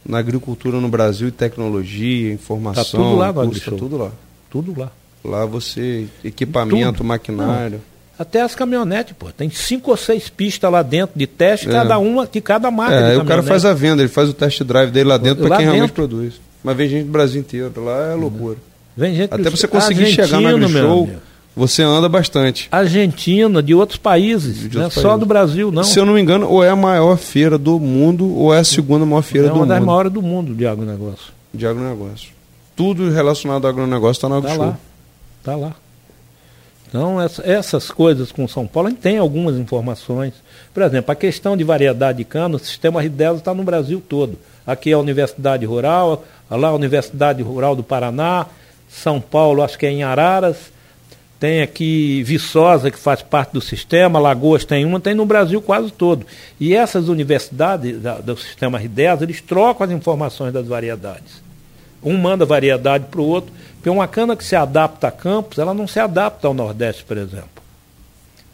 na agricultura no Brasil, e tecnologia, informação. Tá tudo lá curso, tá tudo lá. Tudo lá. Lá você. Equipamento, Tudo. maquinário. Até as caminhonetes, pô. Tem cinco ou seis pistas lá dentro de teste, É. cada uma, de cada marca. É, o cara faz a venda, ele faz o test drive dele lá dentro para quem realmente dentro. produz. Mas vem gente do Brasil inteiro, lá é loucura. Vem gente Até você conseguir chegar no AgriShow, amigo. Você anda bastante. Argentina, de outros países. De não é outros só países. do Brasil, não. Se eu não me engano, ou é a maior feira do mundo, ou é a segunda maior feira é do uma das mundo maiores do mundo de agronegócio. de agronegócio. Tudo relacionado ao agronegócio está no Tá AgriShow. lá. Tá lá. Então, essa- essas coisas com São Paulo, a gente tem algumas informações. Por exemplo, a questão de variedade de cana, o sistema Ridelo está no Brasil todo. Aqui é a Universidade Rural, lá a Universidade Rural do Paraná, São Paulo, acho que é em Araras, tem aqui Viçosa, que faz parte do sistema, Lagoas tem uma, tem no Brasil quase todo. E essas universidades da- do sistema R10, eles trocam as informações das variedades. Um manda variedade para o outro, porque uma cana que se adapta a campos, ela não se adapta ao Nordeste, por exemplo.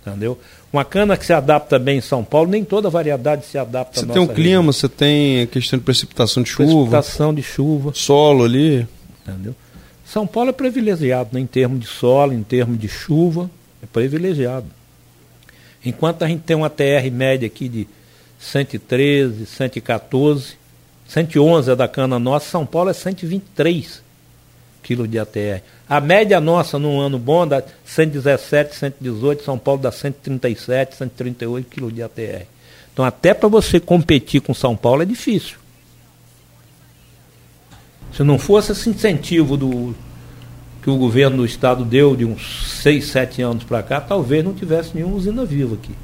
Entendeu? Uma cana que se adapta bem em São Paulo, nem toda variedade se adapta Você tem um clima, região. você tem a questão de precipitação de chuva, Precipitação de chuva. solo ali. Entendeu? São Paulo é privilegiado né, em termos de solo, em termos de chuva, é privilegiado. Enquanto a gente tem uma TR média aqui de 113, 114, 111 é da cana nossa, São Paulo é 123 quilos de ATR. A média nossa num ano bom dá 117, 118, São Paulo dá 137, 138 quilos de ATR. Então até para você competir com São Paulo é difícil. Se não fosse esse incentivo do, que o governo do estado deu de uns 6, 7 anos para cá, talvez não tivesse nenhuma usina viva aqui.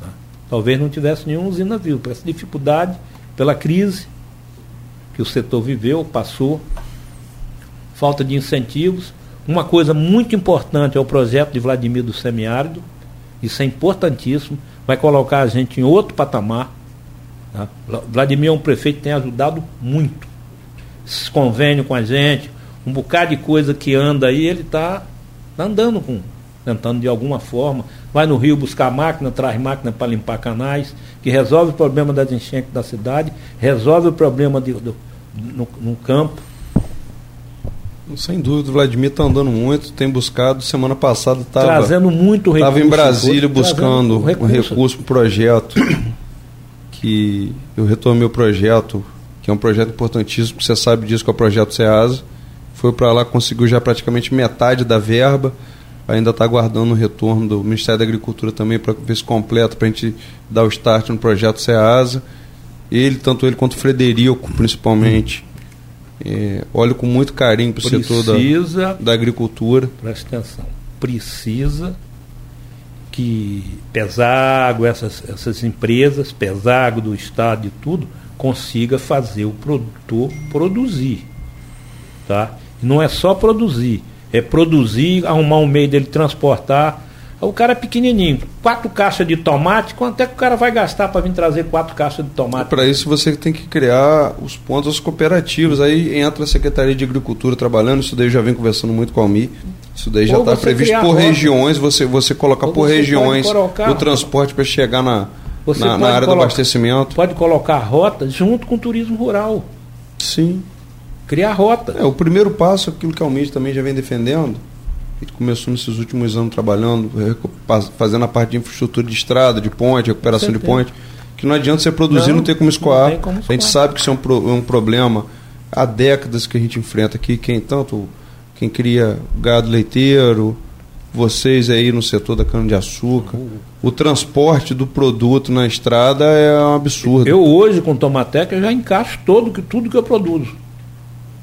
Tá? Talvez não tivesse nenhuma usina viva. Por essa dificuldade, pela crise que o setor viveu, passou, falta de incentivos. Uma coisa muito importante é o projeto de Vladimir do Semiárido. Isso é importantíssimo. Vai colocar a gente em outro patamar. Vla- Vladimir é um prefeito que tem ajudado muito esses convênios com a gente, um bocado de coisa que anda aí, ele está andando com, tentando de alguma forma. Vai no rio buscar máquina, traz máquina para limpar canais, que resolve o problema das enchentes da cidade, resolve o problema de, do, no, no campo. Sem dúvida, o Vladimir está andando muito, tem buscado. Semana passada estava trazendo muito recurso. em Brasília buscando um recurso. recurso para o projeto. Que eu retomei o projeto, que é um projeto importantíssimo, você sabe disso, que é o projeto SEASA. Foi para lá, conseguiu já praticamente metade da verba. Ainda está aguardando o retorno do Ministério da Agricultura também para ver se completa, para a gente dar o start no projeto SEASA. Ele, tanto ele quanto o Frederico, principalmente, é, olho com muito carinho para o setor da, da agricultura. presta atenção, precisa que Pesago, essas, essas empresas, Pesago do Estado e tudo, consiga fazer o produtor produzir. Tá? Não é só produzir, é produzir, arrumar um meio dele transportar. O cara é pequenininho, quatro caixas de tomate, quanto é que o cara vai gastar para vir trazer quatro caixas de tomate? Para isso você tem que criar os pontos das cooperativas. Aí entra a Secretaria de Agricultura trabalhando, isso daí eu já venho conversando muito com a Almi. Isso daí já está previsto por regiões, você, você colocar Ou por você regiões colocar- o transporte para chegar na, na, na área do colocar- abastecimento. Pode colocar rota junto com o turismo rural. Sim. Criar rota. É, o primeiro passo, aquilo que a Almir também já vem defendendo, ele começou nesses últimos anos trabalhando, fazendo a parte de infraestrutura de estrada, de ponte, recuperação de ponte, que não adianta você produzir e Não, não ter como escoar. como A gente escoar. sabe que isso é um, pro- é um problema há décadas que a gente enfrenta aqui, quem tanto quem cria gado leiteiro, vocês aí no setor da cana-de-açúcar, o transporte do produto na estrada é um absurdo. Eu hoje com Tomateca já encaixo todo, tudo que eu produzo.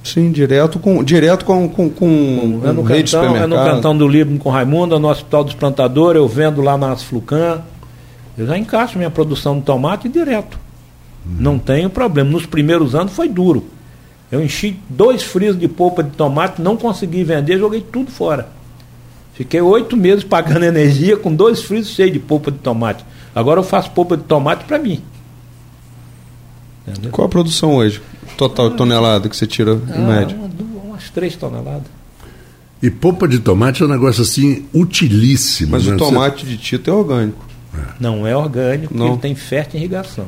Sim, direto com direto com, com, com É no, rede de cantão, é no. Cantão do Líbano com Raimundo, é no Hospital dos Plantadores, eu vendo lá na Asflucan. Eu já encaixo minha produção de tomate direto. Não tenho problema. Nos primeiros anos foi duro. Eu enchi dois frios de polpa de tomate, não consegui vender, joguei tudo fora. Fiquei oito meses pagando energia com dois frios cheios de polpa de tomate. Agora eu faço polpa de tomate para mim. Entendeu? Qual a produção hoje? Total de tonelada que você tira em Ah, média? uma, duas, umas três toneladas. E polpa de tomate é um negócio assim utilíssimo. Mas né? o tomate de Tito é orgânico. Não é orgânico, Não. ele tem fértil irrigação.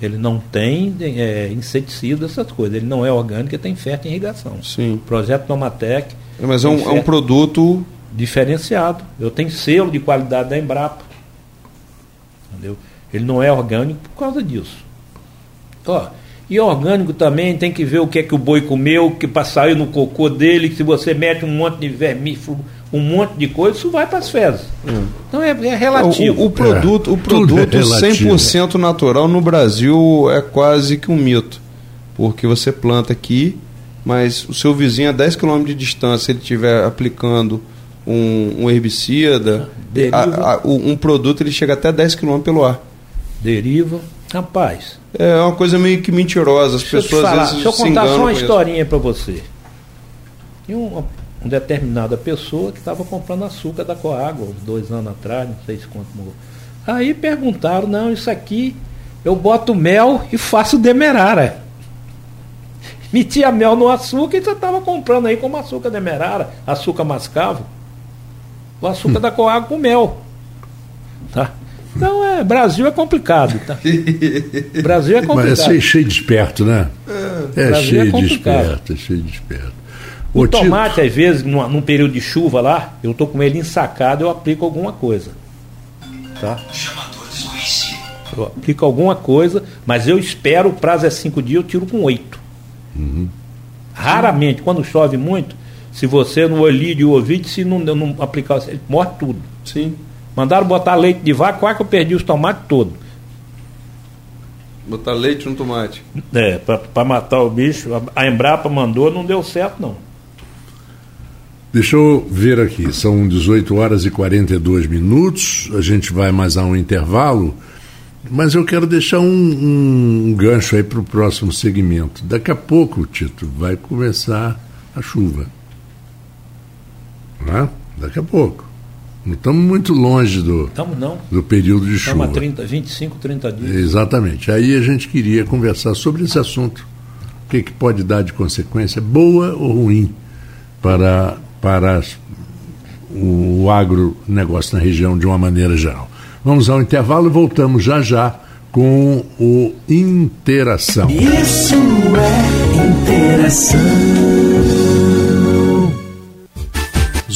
Ele não tem é, inseticida, essas coisas. Ele não é orgânico, ele tem fértil irrigação. Sim. Projeto Tomatec. Mas é um, é um produto. diferenciado. Eu tenho selo de qualidade da Embrapa. Entendeu? Ele não é orgânico por causa disso. Ó, e orgânico também tem que ver o que é que o boi comeu, que para sair no cocô dele, que se você mete um monte de vermífugo, um monte de coisa, isso vai para as fezes. Então é, é relativo. O, o produto, o É, tudo é produto relativo. 100% natural no Brasil é quase que um mito. Porque você planta aqui, mas o seu vizinho a 10 km de distância, ele estiver aplicando um, um herbicida, a- a- o- um produto ele chega até 10 km pelo ar. Deriva. Rapaz, É uma coisa meio que mentirosa. As pessoas falar, às vezes deixa eu contar só uma historinha para você. Tinha uma, uma determinada pessoa que estava comprando açúcar da Coágua, dois anos atrás, não sei se quanto. Aí perguntaram, não, isso aqui eu boto mel e faço demerara. Metia mel no açúcar e você estava comprando aí como açúcar demerara, açúcar mascavo. O açúcar da Coágua com mel. Tá? Então é, Brasil é complicado, tá? Brasil é Mas complicado. é cheio, de esperto, né? É, Brasil é cheio de complicado. esperto, é cheio de esperto. O Tito, tomate, às vezes, num, num período de chuva lá, eu tô com ele ensacado, eu aplico alguma coisa. Tá? Eu aplico alguma coisa, mas eu espero, o prazo é cinco dias, eu tiro com oito. Raramente, quando chove muito, se você no olho de ouvido, se não, não aplicar, ele morre tudo. Sim. Mandaram botar leite de vaca, quase que eu perdi os tomates todos. Botar leite no tomate. É, para matar o bicho, a- Embrapa mandou, não deu certo não. Deixa eu ver aqui, são 18 horas e 42 minutos, a gente vai mais a um intervalo, mas eu quero deixar um, um gancho aí para o próximo segmento. Daqui a pouco, Tito, vai começar a chuva. Não é? Daqui a pouco. Não estamos muito longe do, Estamos não. do período de chuva. Estamos a 30, 25, 30 dias. Exatamente. Aí a gente queria conversar sobre esse assunto. O que, que pode dar de consequência, boa ou ruim, para, para o, o agronegócio na região de uma maneira geral. Vamos ao intervalo e voltamos já já com o Interação. Isso é interação.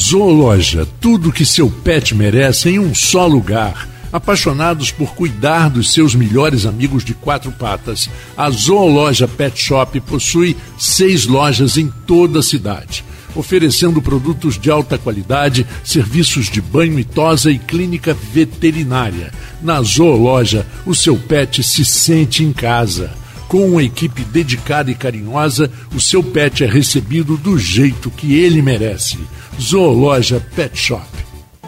Zoologia, tudo que seu pet merece em um só lugar. Apaixonados por cuidar dos seus melhores amigos de quatro patas, a Zoologia Pet Shop possui seis lojas em toda a cidade, oferecendo produtos de alta qualidade, serviços de banho e tosa e clínica veterinária. Na Zoologia, o seu pet se sente em casa. Com uma equipe dedicada e carinhosa, o seu pet é recebido do jeito que ele merece. Zoologia Pet Shop.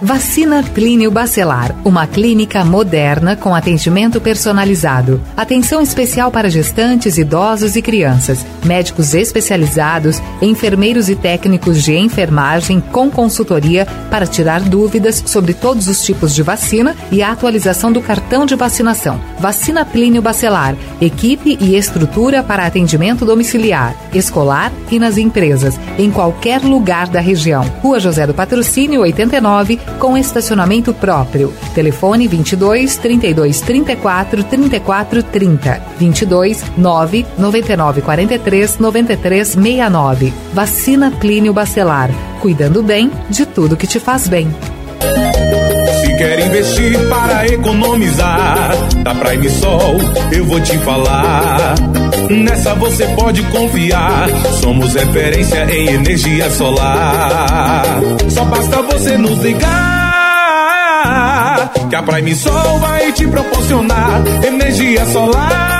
Vacina Clínio Bacelar, uma clínica moderna com atendimento personalizado. Atenção especial para gestantes, idosos e crianças. Médicos especializados, enfermeiros e técnicos de enfermagem com consultoria para tirar dúvidas sobre todos os tipos de vacina e a atualização do cartão de vacinação. Vacina Plínio Bacelar, equipe e estrutura para atendimento domiciliar, escolar e nas empresas, em qualquer lugar da região. Rua José do Patrocínio 89, com estacionamento próprio. Telefone 22 32 34 34 30. 22 9 99 43 93 69. Vacina Plínio Bacelar. Cuidando bem de tudo que te faz bem. Quer investir para economizar, da Prime Sol eu vou te falar. Nessa você pode confiar. Somos referência em energia solar. Só basta você nos ligar. Que a Prime Sol vai te proporcionar energia solar.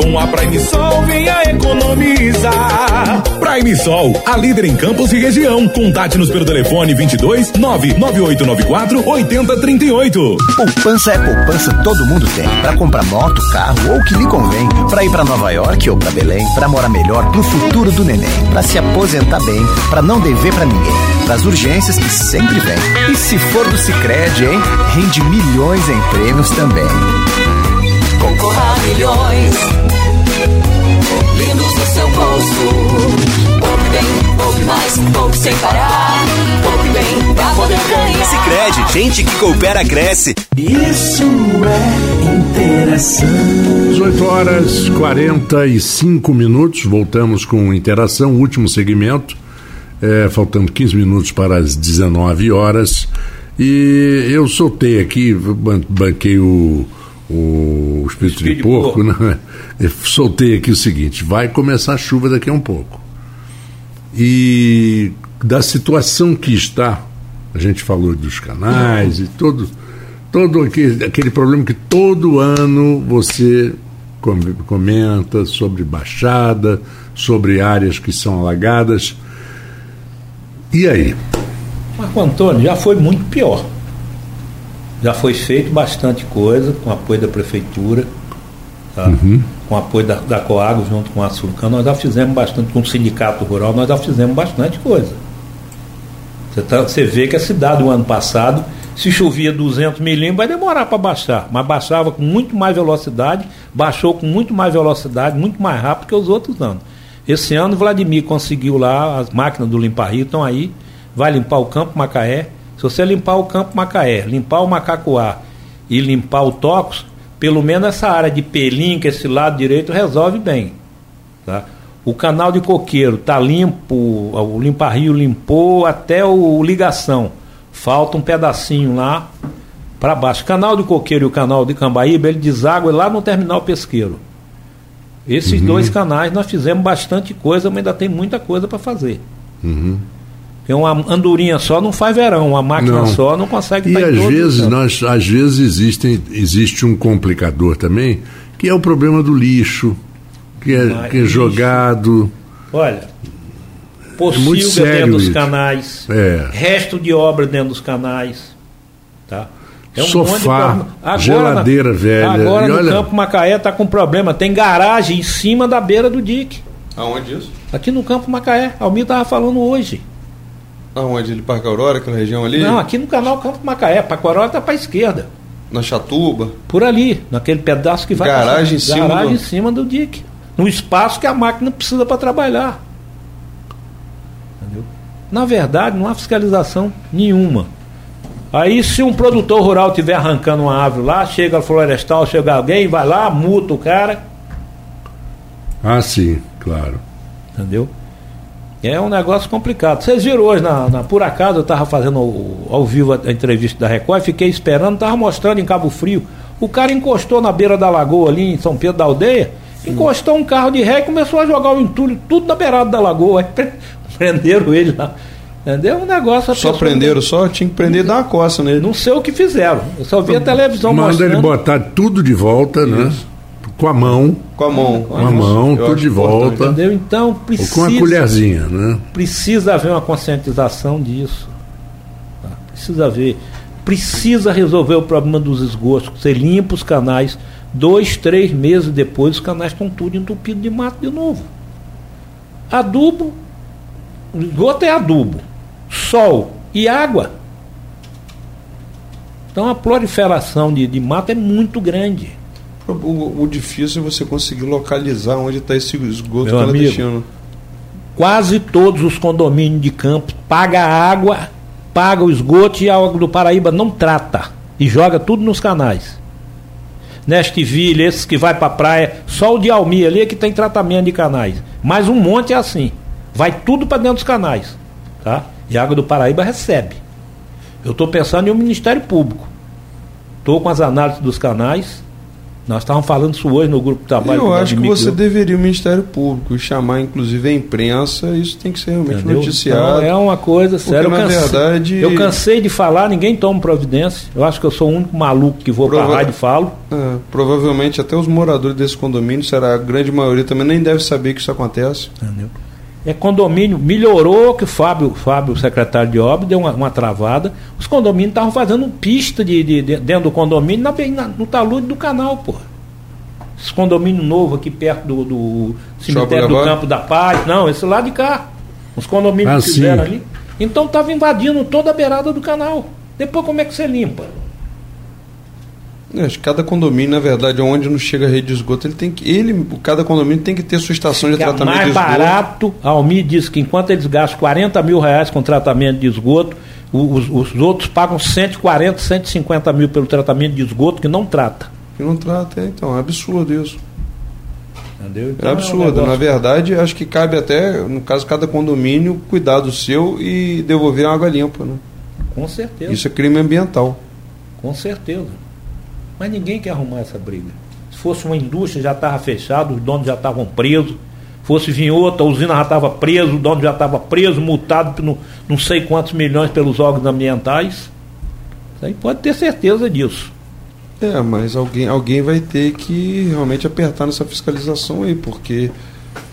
Com a Prime Sol venha economizar. Prime Sol, a líder em campos e região. Contate-nos pelo telefone 22 99894 8038. Poupança é poupança, todo mundo tem. Pra comprar moto, carro ou o que lhe convém. Pra ir pra Nova York ou pra Belém. Pra morar melhor pro futuro do neném. Pra se aposentar bem. Pra não dever pra ninguém. Pras urgências que sempre vem. E se for do Cicred, hein? Rende milhões em prêmios também. Concorra a milhões. Lindos no seu bolso. Poupe bem, poupe mais, poupe sem parar. Poupe bem pra poder ganhar. Sicredi, gente que coopera cresce. Isso é interação. 18 horas 45 minutos, voltamos com interação, último segmento, é, faltando 15 minutos para as 19 horas. E eu soltei aqui, ban- banquei o, o espírito de Espírito de porco, porco. né? Eu soltei aqui o seguinte: vai começar a chuva daqui a um pouco. E da situação que está, a gente falou dos canais e todo, todo aquele, aquele problema que todo ano você com- comenta sobre baixada, sobre áreas que são alagadas. E aí? Marco Antônio, já foi muito pior. Já foi feito bastante coisa com apoio da prefeitura, tá? com apoio da, da Coago junto com a Sulcan. Nós já fizemos bastante, com o sindicato rural, nós já fizemos bastante coisa. Você, tá- você vê que a cidade, o ano passado, se chovia 200 milímetros, vai demorar para baixar, mas baixava com muito mais velocidade, baixou com muito mais velocidade, muito mais rápido que os outros anos. Esse ano, Vladimir conseguiu lá, as máquinas do Limpa Rio estão aí, vai limpar o Campo Macaé. Se você limpar o Campo Macaé, limpar o Macacuá e limpar o Tocos, pelo menos essa área de Pelim, que é esse lado direito, resolve bem. Tá? O canal de coqueiro está limpo, o Limpa Rio limpou até o ligação. Falta um pedacinho lá para baixo. O canal de coqueiro e o canal de Cambaíba, ele deságua lá no terminal pesqueiro. Esses dois canais nós fizemos bastante coisa, mas ainda tem muita coisa para fazer. Porque uma andorinha só não faz verão, uma máquina Não. só não consegue E às vezes, nós, às vezes existem, existe um complicador também, que é o problema do lixo, que é, Mas que é muito Olha, pocilga sério dentro dos canais, É. resto de obra dentro dos canais, tá? É Sofá, de problema. Agora, geladeira velha, Agora e no olha- Campo Macaé está com problema, tem garagem em cima da beira do dique. Aonde isso? Aqui no Campo Macaé, Almir estava falando hoje. Aonde? Ele Parque Aurora, aquela região ali? Não, aqui no canal Campo Macaé, Pacoró está para a esquerda. Na Chatuba? Por ali, naquele pedaço que vai Garagem em cima garagem do- em cima do dique. No espaço que a máquina precisa para trabalhar. Entendeu? Na verdade, não há fiscalização nenhuma. Aí se um produtor rural estiver arrancando uma árvore lá, chega a florestal, chega alguém, vai lá, multa o cara, Ah, sim, claro. entendeu? É um negócio complicado. Vocês viram hoje, na, na- por acaso, eu estava fazendo ao, ao vivo a, a entrevista da Record, fiquei esperando, estava mostrando em Cabo Frio. O cara encostou na beira da lagoa ali em São Pedro da Aldeia, encostou um carro de ré e começou a jogar o entulho tudo na beirada da lagoa. Aí pre- prenderam ele lá. Entendeu? Um negócio. Só prenderam só? Tinha que prender e dar uma coça nele. Não sei o que fizeram. Eu só vi a televisão Manda mostrando. ele botar tudo de volta, né? Com a mão, Com a mão. com a mão, tudo de volta. importante. Entendeu? Então Ou precisa. com a colherzinha, né? Precisa haver uma conscientização disso. tá? Precisa haver. Precisa resolver o problema dos esgotos. Você limpa os canais. Dois, três meses depois, os canais estão tudo entupidos de mato de novo. Adubo. o Esgoto é adubo. Sol e água. Então a proliferação de, de mato é muito grande. O, o- o difícil é você conseguir localizar onde está esse esgoto Meu amigo, clandestino. quase todos os condomínios de campo paga água, paga o esgoto e a água do Paraíba não trata e joga tudo nos canais. Neste Vila, esses que vai para praia, só o de Almir ali é que tem tratamento de canais. Mas um monte é assim. Vai tudo para dentro dos canais, tá? E a água do Paraíba recebe. Eu estou pensando em um Ministério Público. Estou com as análises dos canais. Nós estávamos falando isso hoje no grupo de trabalho. Eu acho que você deveria o Ministério Público chamar inclusive a imprensa, isso tem que ser realmente Entendeu? noticiado. Então, é uma coisa séria. Eu na cansei, verdade- eu cansei de falar, ninguém toma providência. Eu acho que eu sou o único maluco que vou Prova- pra rádio e falo. É, provavelmente até os moradores desse condomínio, será a grande maioria também nem deve saber que isso acontece. Entendeu? É condomínio, melhorou que o Fábio, Fábio, secretário de obra, deu uma, uma travada. Os condomínios estavam fazendo pista de, de- de- dentro do condomínio na, na- no talude do canal, porra. Esse condomínio novo aqui perto do, do cemitério do? Campo da Paz. Não, esse lá de cá. Os condomínios Ah, que fizeram sim. ali. Então estava invadindo toda a beirada do canal. Depois como é que você limpa? É, acho que cada condomínio, na verdade, onde não chega a rede de esgoto, ele tem que. Ele, cada condomínio tem que ter sua estação de Fica tratamento mais de esgoto. barato. A Almir disse que enquanto eles gastam 40 mil reais com tratamento de esgoto, os, os outros pagam 140, 150 mil pelo tratamento de esgoto que não trata. Que não trata, é, então, é absurdo isso. Entendeu? É Então, um absurdo. negócio- Na verdade, acho que cabe até, no caso, cada condomínio cuidar do seu e devolver a água limpa. Né? Com certeza. Isso é crime ambiental. Com certeza. Mas ninguém quer arrumar essa briga. Se fosse uma indústria, já estava fechado, os donos já estavam presos. Fosse vir outra, a usina já estava presa, o dono já estava preso, multado por não, não sei quantos milhões pelos órgãos ambientais. Isso aí pode ter certeza disso. É, mas alguém, alguém vai ter que realmente apertar nessa fiscalização aí, porque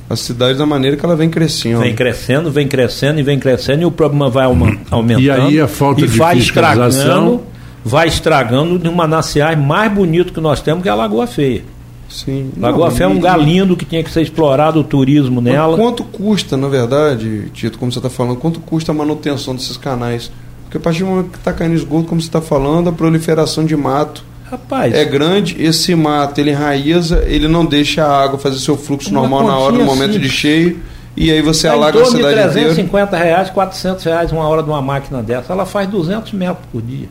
A cidade da maneira que ela vem crescendo. Vem crescendo, vem crescendo e vem crescendo e o problema vai aumentando. E aí a falta e de vai fiscalização- estragando, vai estragando de um mananciais mais bonito que nós temos, que é a Lagoa Feia. Sim. Lagoa Não, Feia é um e- lugar lindo que tinha que ser explorado o turismo nela. Quanto custa, na verdade, Tito, como você está falando, quanto custa a manutenção desses canais? Porque a partir do momento que está caindo esgoto, como você está falando, a proliferação de mato Rapaz, é grande. Esse mato, ele enraiza, ele não deixa a água fazer seu fluxo Uma normal na hora, no momento de simples. cheio, e aí você em alaga a de cidade inteira. 350 reais, 400 reais uma hora de uma máquina dessa. Ela faz 200 metros por dia.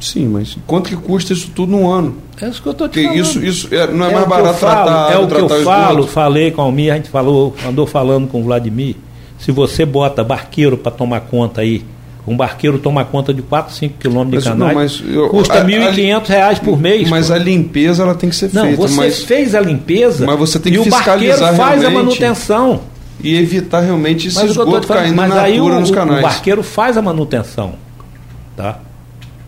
Sim, mas quanto que custa isso tudo num ano? É isso que eu estou te Porque falando. isso, isso é- não é, É mais o que eu barato falo, tratar É o que eu tratar falo, esgoto? falei com a Almir, a gente falou, andou falando com o Vladimir. Se você bota barqueiro para tomar conta aí, um barqueiro toma conta de 4, 5 quilômetros de Mas, não, canais, mas eu- custa 1.500 reais por mês. Mas pô. a limpeza ela tem que ser Não, feita. você mas, fez a limpeza mas você tem que e o barqueiro fiscalizar faz a manutenção. E evitar realmente esse Mas, esgoto falando, caindo mas na aí o, nos canais. o barqueiro faz a manutenção. Tá?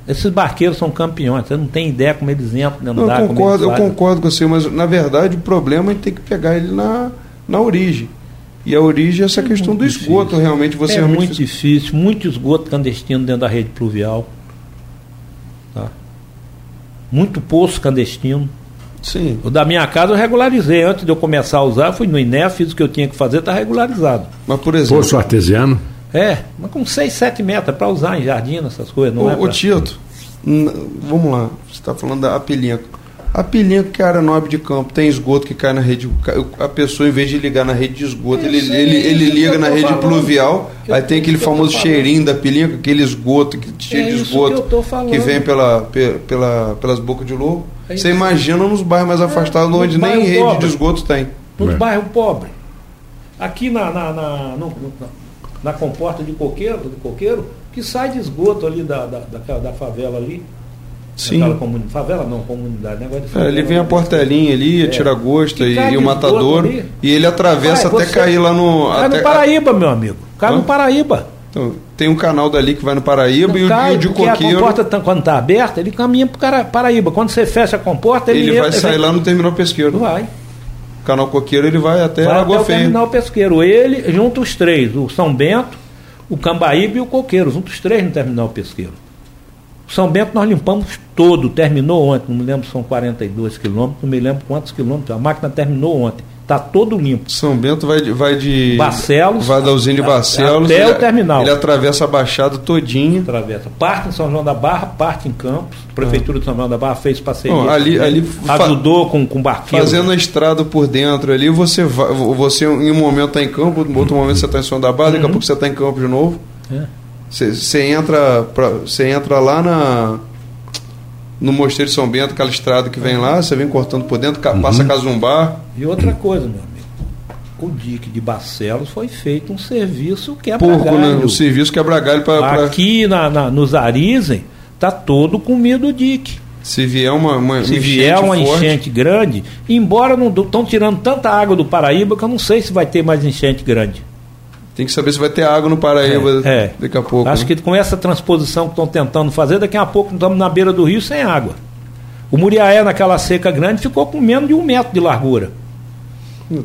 Esses barqueiros são campeões, você não tem ideia como eles entram dentro Não, da eu concordo, eu concordo com você, mas na verdade o problema é ter que pegar ele na, na origem. E a origem é essa questão do esgoto, realmente você é realmente muito difícil, muito esgoto clandestino dentro da rede pluvial. Tá? Muito poço clandestino. Sim. O da minha casa eu regularizei. Antes de eu começar a usar, fui no INE, fiz o que eu tinha que fazer, está regularizado. Mas por exemplo, Poço artesiano. É, mas com 6, 7 metros, para usar em jardim, essas coisas, não ô, é? ô pra- Tito, n- vamos lá, você está falando da Apilinco. Apilinco, que é área nobre de campo, tem esgoto que cai na rede. A pessoa, em vez de ligar na rede de esgoto, Eu ele, ele, ele que liga na rede falando. pluvial, Eu- aí tem aquele famoso cheirinho da Apilinco, aquele esgoto que cheio É de esgoto que eu tô falando. que vem pela, pe- pela, pelas bocas de lobo. É Você imagina nos bairros mais afastados, onde nem rede de esgoto tem. Nos É. bairros pobres. Aqui na, na, na, comporta de coqueiro, de coqueiro, que sai de esgoto ali da, da, daquela- da favela ali. Sim. Comuni- favela não, comunidade, negócio de É, favela. ele vem a né? portelinha ali, a É. tira-gosto Que e, e o ali. E ele atravessa Vai, até cair lá no. Cai até- no Paraíba, meu amigo. Cai Hã? no Paraíba. Então, tem um canal dali que vai no Paraíba e o, cai, e o de porque a coqueiro. comporta, tá- quando está aberta, ele caminha para Paraíba. Quando você fecha a comporta, ele, Ele vai entra- sair lá no terminal pesqueiro. Vai. Canal coqueiro ele vai até Vai a Água até o Feia. terminal pesqueiro. Ele, junto os três, o São Bento, o Cambaíba e o Coqueiro, junto os três no terminal pesqueiro. O São Bento nós limpamos todo, terminou ontem, não me lembro se são 42 quilômetros, não me lembro quantos quilômetros, a máquina terminou ontem, está todo limpo. São Bento vai de, vai de Barcelos, vai da usina de Barcelos até ele, o terminal. Ele atravessa a baixada todinha. Atravessa. Parte em São João da Barra, parte em Campos. Prefeitura de São João da Barra fez parceria. Bom, ali- ali ajudou com, com barqueiro. Fazendo a estrada por dentro ali, você vai, você em um momento está em campo, no outro momento você está em São da Barra, daqui a pouco você está em campo de novo. É. Você, entra pra, você entra lá na no Mosteiro de São Bento, aquela estrada que vem lá, você vem cortando por dentro, ca- passa Casumbar. E outra coisa, meu amigo. O DIC de Barcelos foi feito um serviço que é Porco, né? galho. O serviço quebra galho para Aqui na, na, nos Arizen, tá todo comido o DIC. se vier uma, uma Se enchente vier uma forte, enchente grande, embora não estão tirando tanta água do Paraíba que eu não sei se vai ter mais enchente grande. Tem que saber se vai ter água no Paraíba É, é. daqui a pouco. Acho né? que com essa transposição que estão tentando fazer, daqui a pouco estamos na beira do rio sem água. O Muriaé, naquela seca grande, ficou com menos de um metro de largura.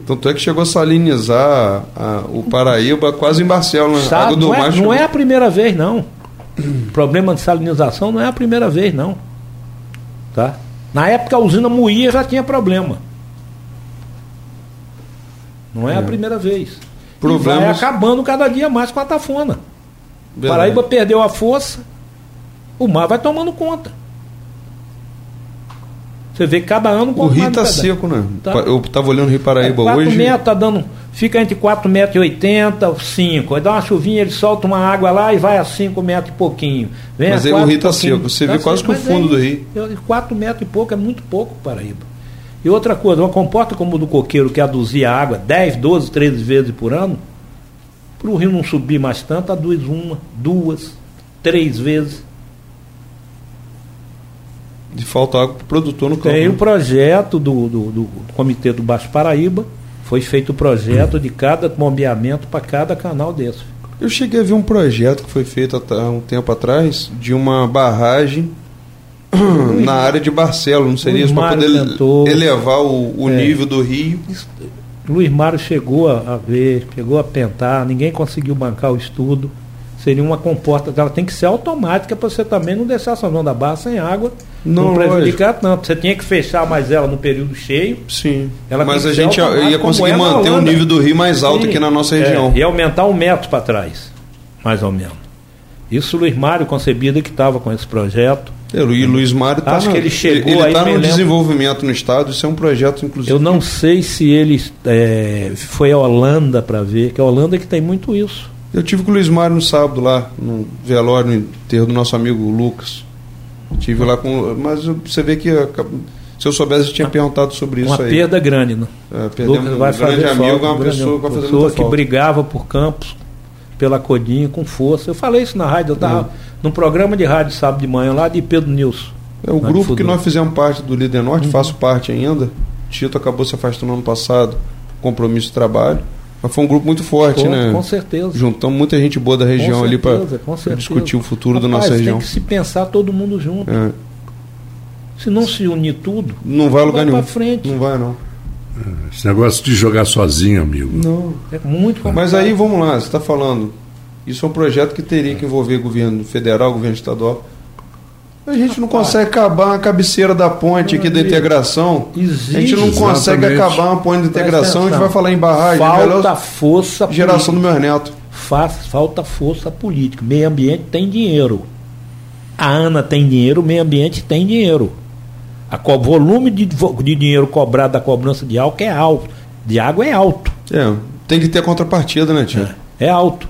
Tanto é que chegou a salinizar a- o Paraíba quase em Barcelos, né? Sabe? água do Não, é, mar não é a primeira vez, não. Problema de salinização não é a primeira vez, não. Tá? Na época a usina moía já tinha problema. Não é, a É. primeira vez. E Problemas- vai acabando cada dia mais com a tafona. Verdade. Paraíba perdeu a força, o mar vai tomando conta. Você vê que cada ano O rio tá pedaço. seco, né? Tá. Eu tava olhando o Rio Paraíba É, 4 hoje. metros tá dando. Fica entre 4,80 metros e 5. Aí dá uma chuvinha, ele solta uma água lá e vai a 5 metros e pouquinho. Vem Mas aí o quatro rio e tá pouquinho. seco, você vê quase que o fundo aí, do rio. 4 metros e pouco é muito pouco Paraíba. E outra coisa, uma comporta como o do coqueiro que aduzia água 10, 12, 13 vezes por ano, para o rio não subir mais tanto, aduz uma, duas, três vezes. De falta água pro produtor no campo. Tem o né? projeto do, do, do Comitê do Baixo Paraíba, foi feito o projeto de cada bombeamento para cada canal desse. Eu cheguei a ver um projeto que foi feito há um tempo atrás de uma barragem na área de Barcelo, não seria Luiz isso para poder tentou. elevar o, o É. nível do rio? Luiz Mário chegou a, a ver, chegou a tentar, ninguém conseguiu bancar o estudo. Seria uma comporta, ela tem que ser automática para você também não deixar São João da Barra sem água, não, Não, prejudicar tanto. Você tinha que fechar mais ela no período cheio. Sim. Ela Mas a gente ia conseguir é manter o nível do rio mais alto Sim. aqui na nossa É, região. e aumentar um metro para trás, mais ou menos. Isso o Luiz Mário concebida que estava com esse projeto. É, E o Luiz Mário está Acho que ele chegou ele aí, tá no desenvolvimento no estado, isso é um projeto inclusive. Eu não sei se ele é, foi a Holanda para ver, que a Holanda é que tem muito isso. Eu tive com o Luiz Mário no sábado lá, no velório, no enterro do nosso amigo Lucas. Tive lá com. Mas você vê que se eu soubesse, eu tinha perguntado sobre isso Uma aí. perda grande, né? É, perdemos Lucas um vai grande fazer amigo, falta, uma um grande- pessoa pessoa muita que falta. brigava por Campos, pela Codinha, com força. Eu falei isso na rádio, eu estava num programa de rádio sábado de manhã lá de Pedro Nilson. É, o grupo que nós fizemos parte do Líder Norte, Uhum. faço parte ainda. Tito acabou se afastando ano passado, compromisso de trabalho. Mas foi um grupo muito forte, né? Com certeza. Juntamos muita gente boa da região Com ali para certeza, certeza. discutir o futuro da Rapaz, nossa região. Tem que se pensar todo mundo junto. É, Se não se unir tudo, não vai a lugar vai nenhum. pra frente. Não vai, não. Esse negócio de jogar sozinho, amigo. Não. É muito complicado. Mas aí vamos lá, você está falando. Isso é um projeto que teria que envolver governo federal, governo estadual. A gente não consegue acabar a cabeceira da ponte aqui da integração. A gente não Existe. consegue Exatamente. acabar uma ponte de Presta integração, a gente vai falar em barragem. Falta melhor força geração do política. meu neto. Faz, falta força política. Meio ambiente tem dinheiro. A ANA tem dinheiro, o meio ambiente tem dinheiro. A co- volume de, de dinheiro cobrado da cobrança de álcool é alto. De água é alto. É, tem que ter contrapartida, né, tia? É alto.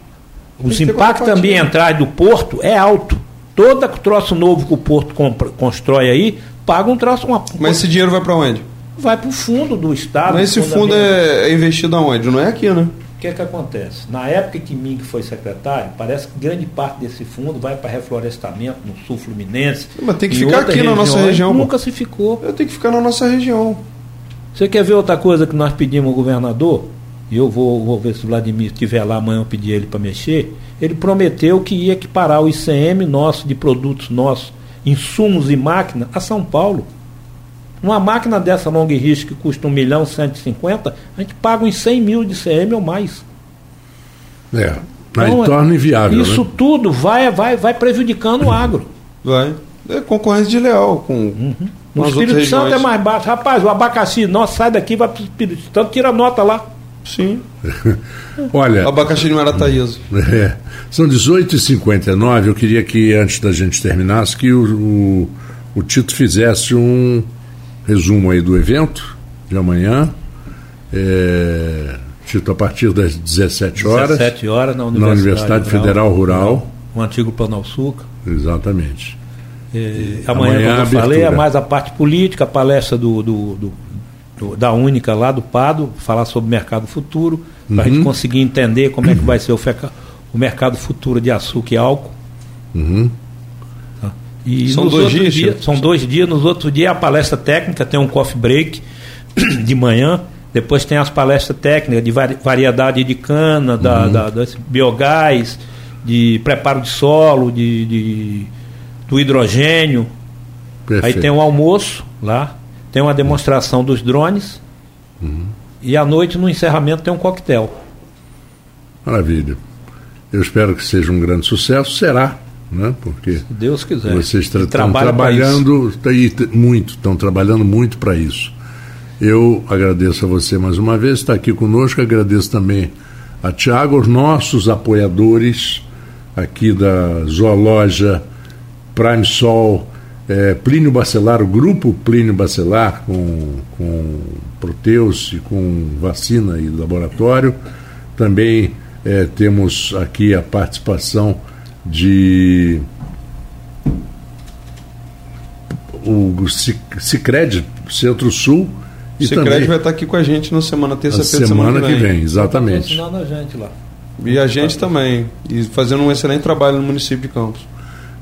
Os impactos ambientais do porto é alto. Todo troço novo que o porto compra- constrói aí, paga um troço. Uma, Mas esse dinheiro vai para onde? vai para o fundo do Estado. Mas esse fundo é, é investido aonde? Não é aqui, né? O que, que acontece? Na época que Ming foi secretário, parece que grande parte desse fundo vai para reflorestamento no sul fluminense. Mas tem que ficar aqui na nossa região. Nunca se ficou. Eu tenho que ficar na nossa região. Você quer ver outra coisa que nós pedimos ao governador? E eu vou, vou ver se o Vladimir estiver lá amanhã, eu pedir ele para mexer. Ele prometeu que ia equiparar o ICM nosso, de produtos nossos, insumos e máquina, a São Paulo. Uma máquina dessa long risco que custa 1 milhão 150, a gente paga uns 100 mil de ICM ou mais. É. Aí Então, torna inviável. Isso né? tudo vai, vai, vai prejudicando o agro. Vai. É concorrência desleal com, Uhum. com O Espírito Santo regiões. é mais baixo. Rapaz, o abacaxi, nossa, sai daqui, vai para o Espírito Santo, tira nota lá. Sim. Olha, Abacaxi de Marataíza. É, são 18h59. Eu queria que, antes da gente terminasse, que o, o, o Tito fizesse um resumo aí do evento de amanhã. É, Tito, a partir das 17 horas. 17 horas na na Universidade, Universidade Federal Rural. O antigo Açúcar. Exatamente. É, Amanhã amanhã, como eu falei, é mais a parte política, a palestra do, do- do- do- da Única lá do Pado, falar sobre o mercado futuro, para a Uhum. gente conseguir entender como é que vai ser o, feca- o mercado futuro de açúcar e álcool. Uhum. Tá? E São nos dois outros dias, São dois dias. Nos outros dias a palestra técnica, tem um coffee break de manhã. Depois tem as palestras técnicas de vari- variedade de cana, Uhum. da, da- biogás, de preparo de solo, de, de- do hidrogênio. Perfeito. Aí tem um almoço lá, tem uma demonstração dos drones. Uhum. E à noite, no encerramento, tem um coquetel. Maravilha. Eu espero que seja um grande sucesso. Será, né? Porque Se Deus quiser. vocês estão trabalhando tá aí, muito, estão trabalhando muito para isso. Eu agradeço a você mais uma vez, está aqui conosco, agradeço também a Tiago, aos nossos apoiadores aqui da Zoologia Prime Sol, eh, Plínio Bacelar, o grupo Plínio Bacelar, com, com Proteus e com vacina e laboratório. Também eh, temos aqui a participação de o Cic- Cicred, Centro-Sul, O Cicred também vai estar aqui com a gente na semana terça-feira semana, semana que vem, exatamente. Patrocinando a gente lá. E a gente também. E fazendo um excelente trabalho no município de Campos.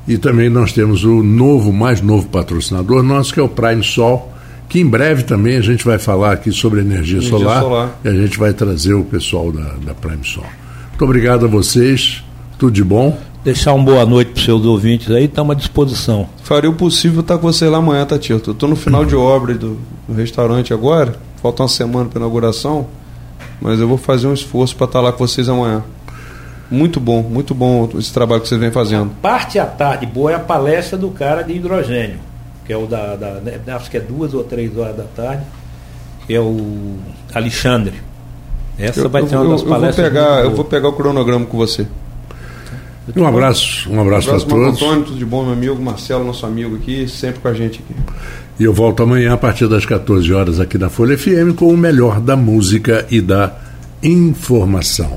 E também nós temos o novo, mais novo patrocinador nosso, que é o Prime Sol, que em breve também a gente vai falar aqui sobre energia, Energia solar, solar. e a gente vai trazer o pessoal da, da Prime Sol. Muito obrigado a vocês, tudo de bom. deixar uma boa noite para os seus ouvintes aí, estamos à disposição. Faria o possível estar com você lá amanhã, Tatito. Eu estou no final de obra do, do restaurante agora, falta uma semana para inauguração, mas eu vou fazer um esforço para estar lá com vocês amanhã. Muito bom, muito bom esse trabalho que vocês vêm fazendo. Parte à tarde boa é a palestra do cara de hidrogênio, que é o da, da né, acho que é duas ou três horas da tarde, que é o Alexandre. Essa Eu, vai eu, ser uma eu- das eu vou palestras. pegar, eu vou pegar o cronograma com você. Um abraço, um abraço, abraço, para todos. Antônio, tudo de bom, meu amigo. Marcelo, nosso amigo aqui, sempre com a gente aqui. E eu volto amanhã a partir das 14 horas aqui na Folha FM com o melhor da música e da informação.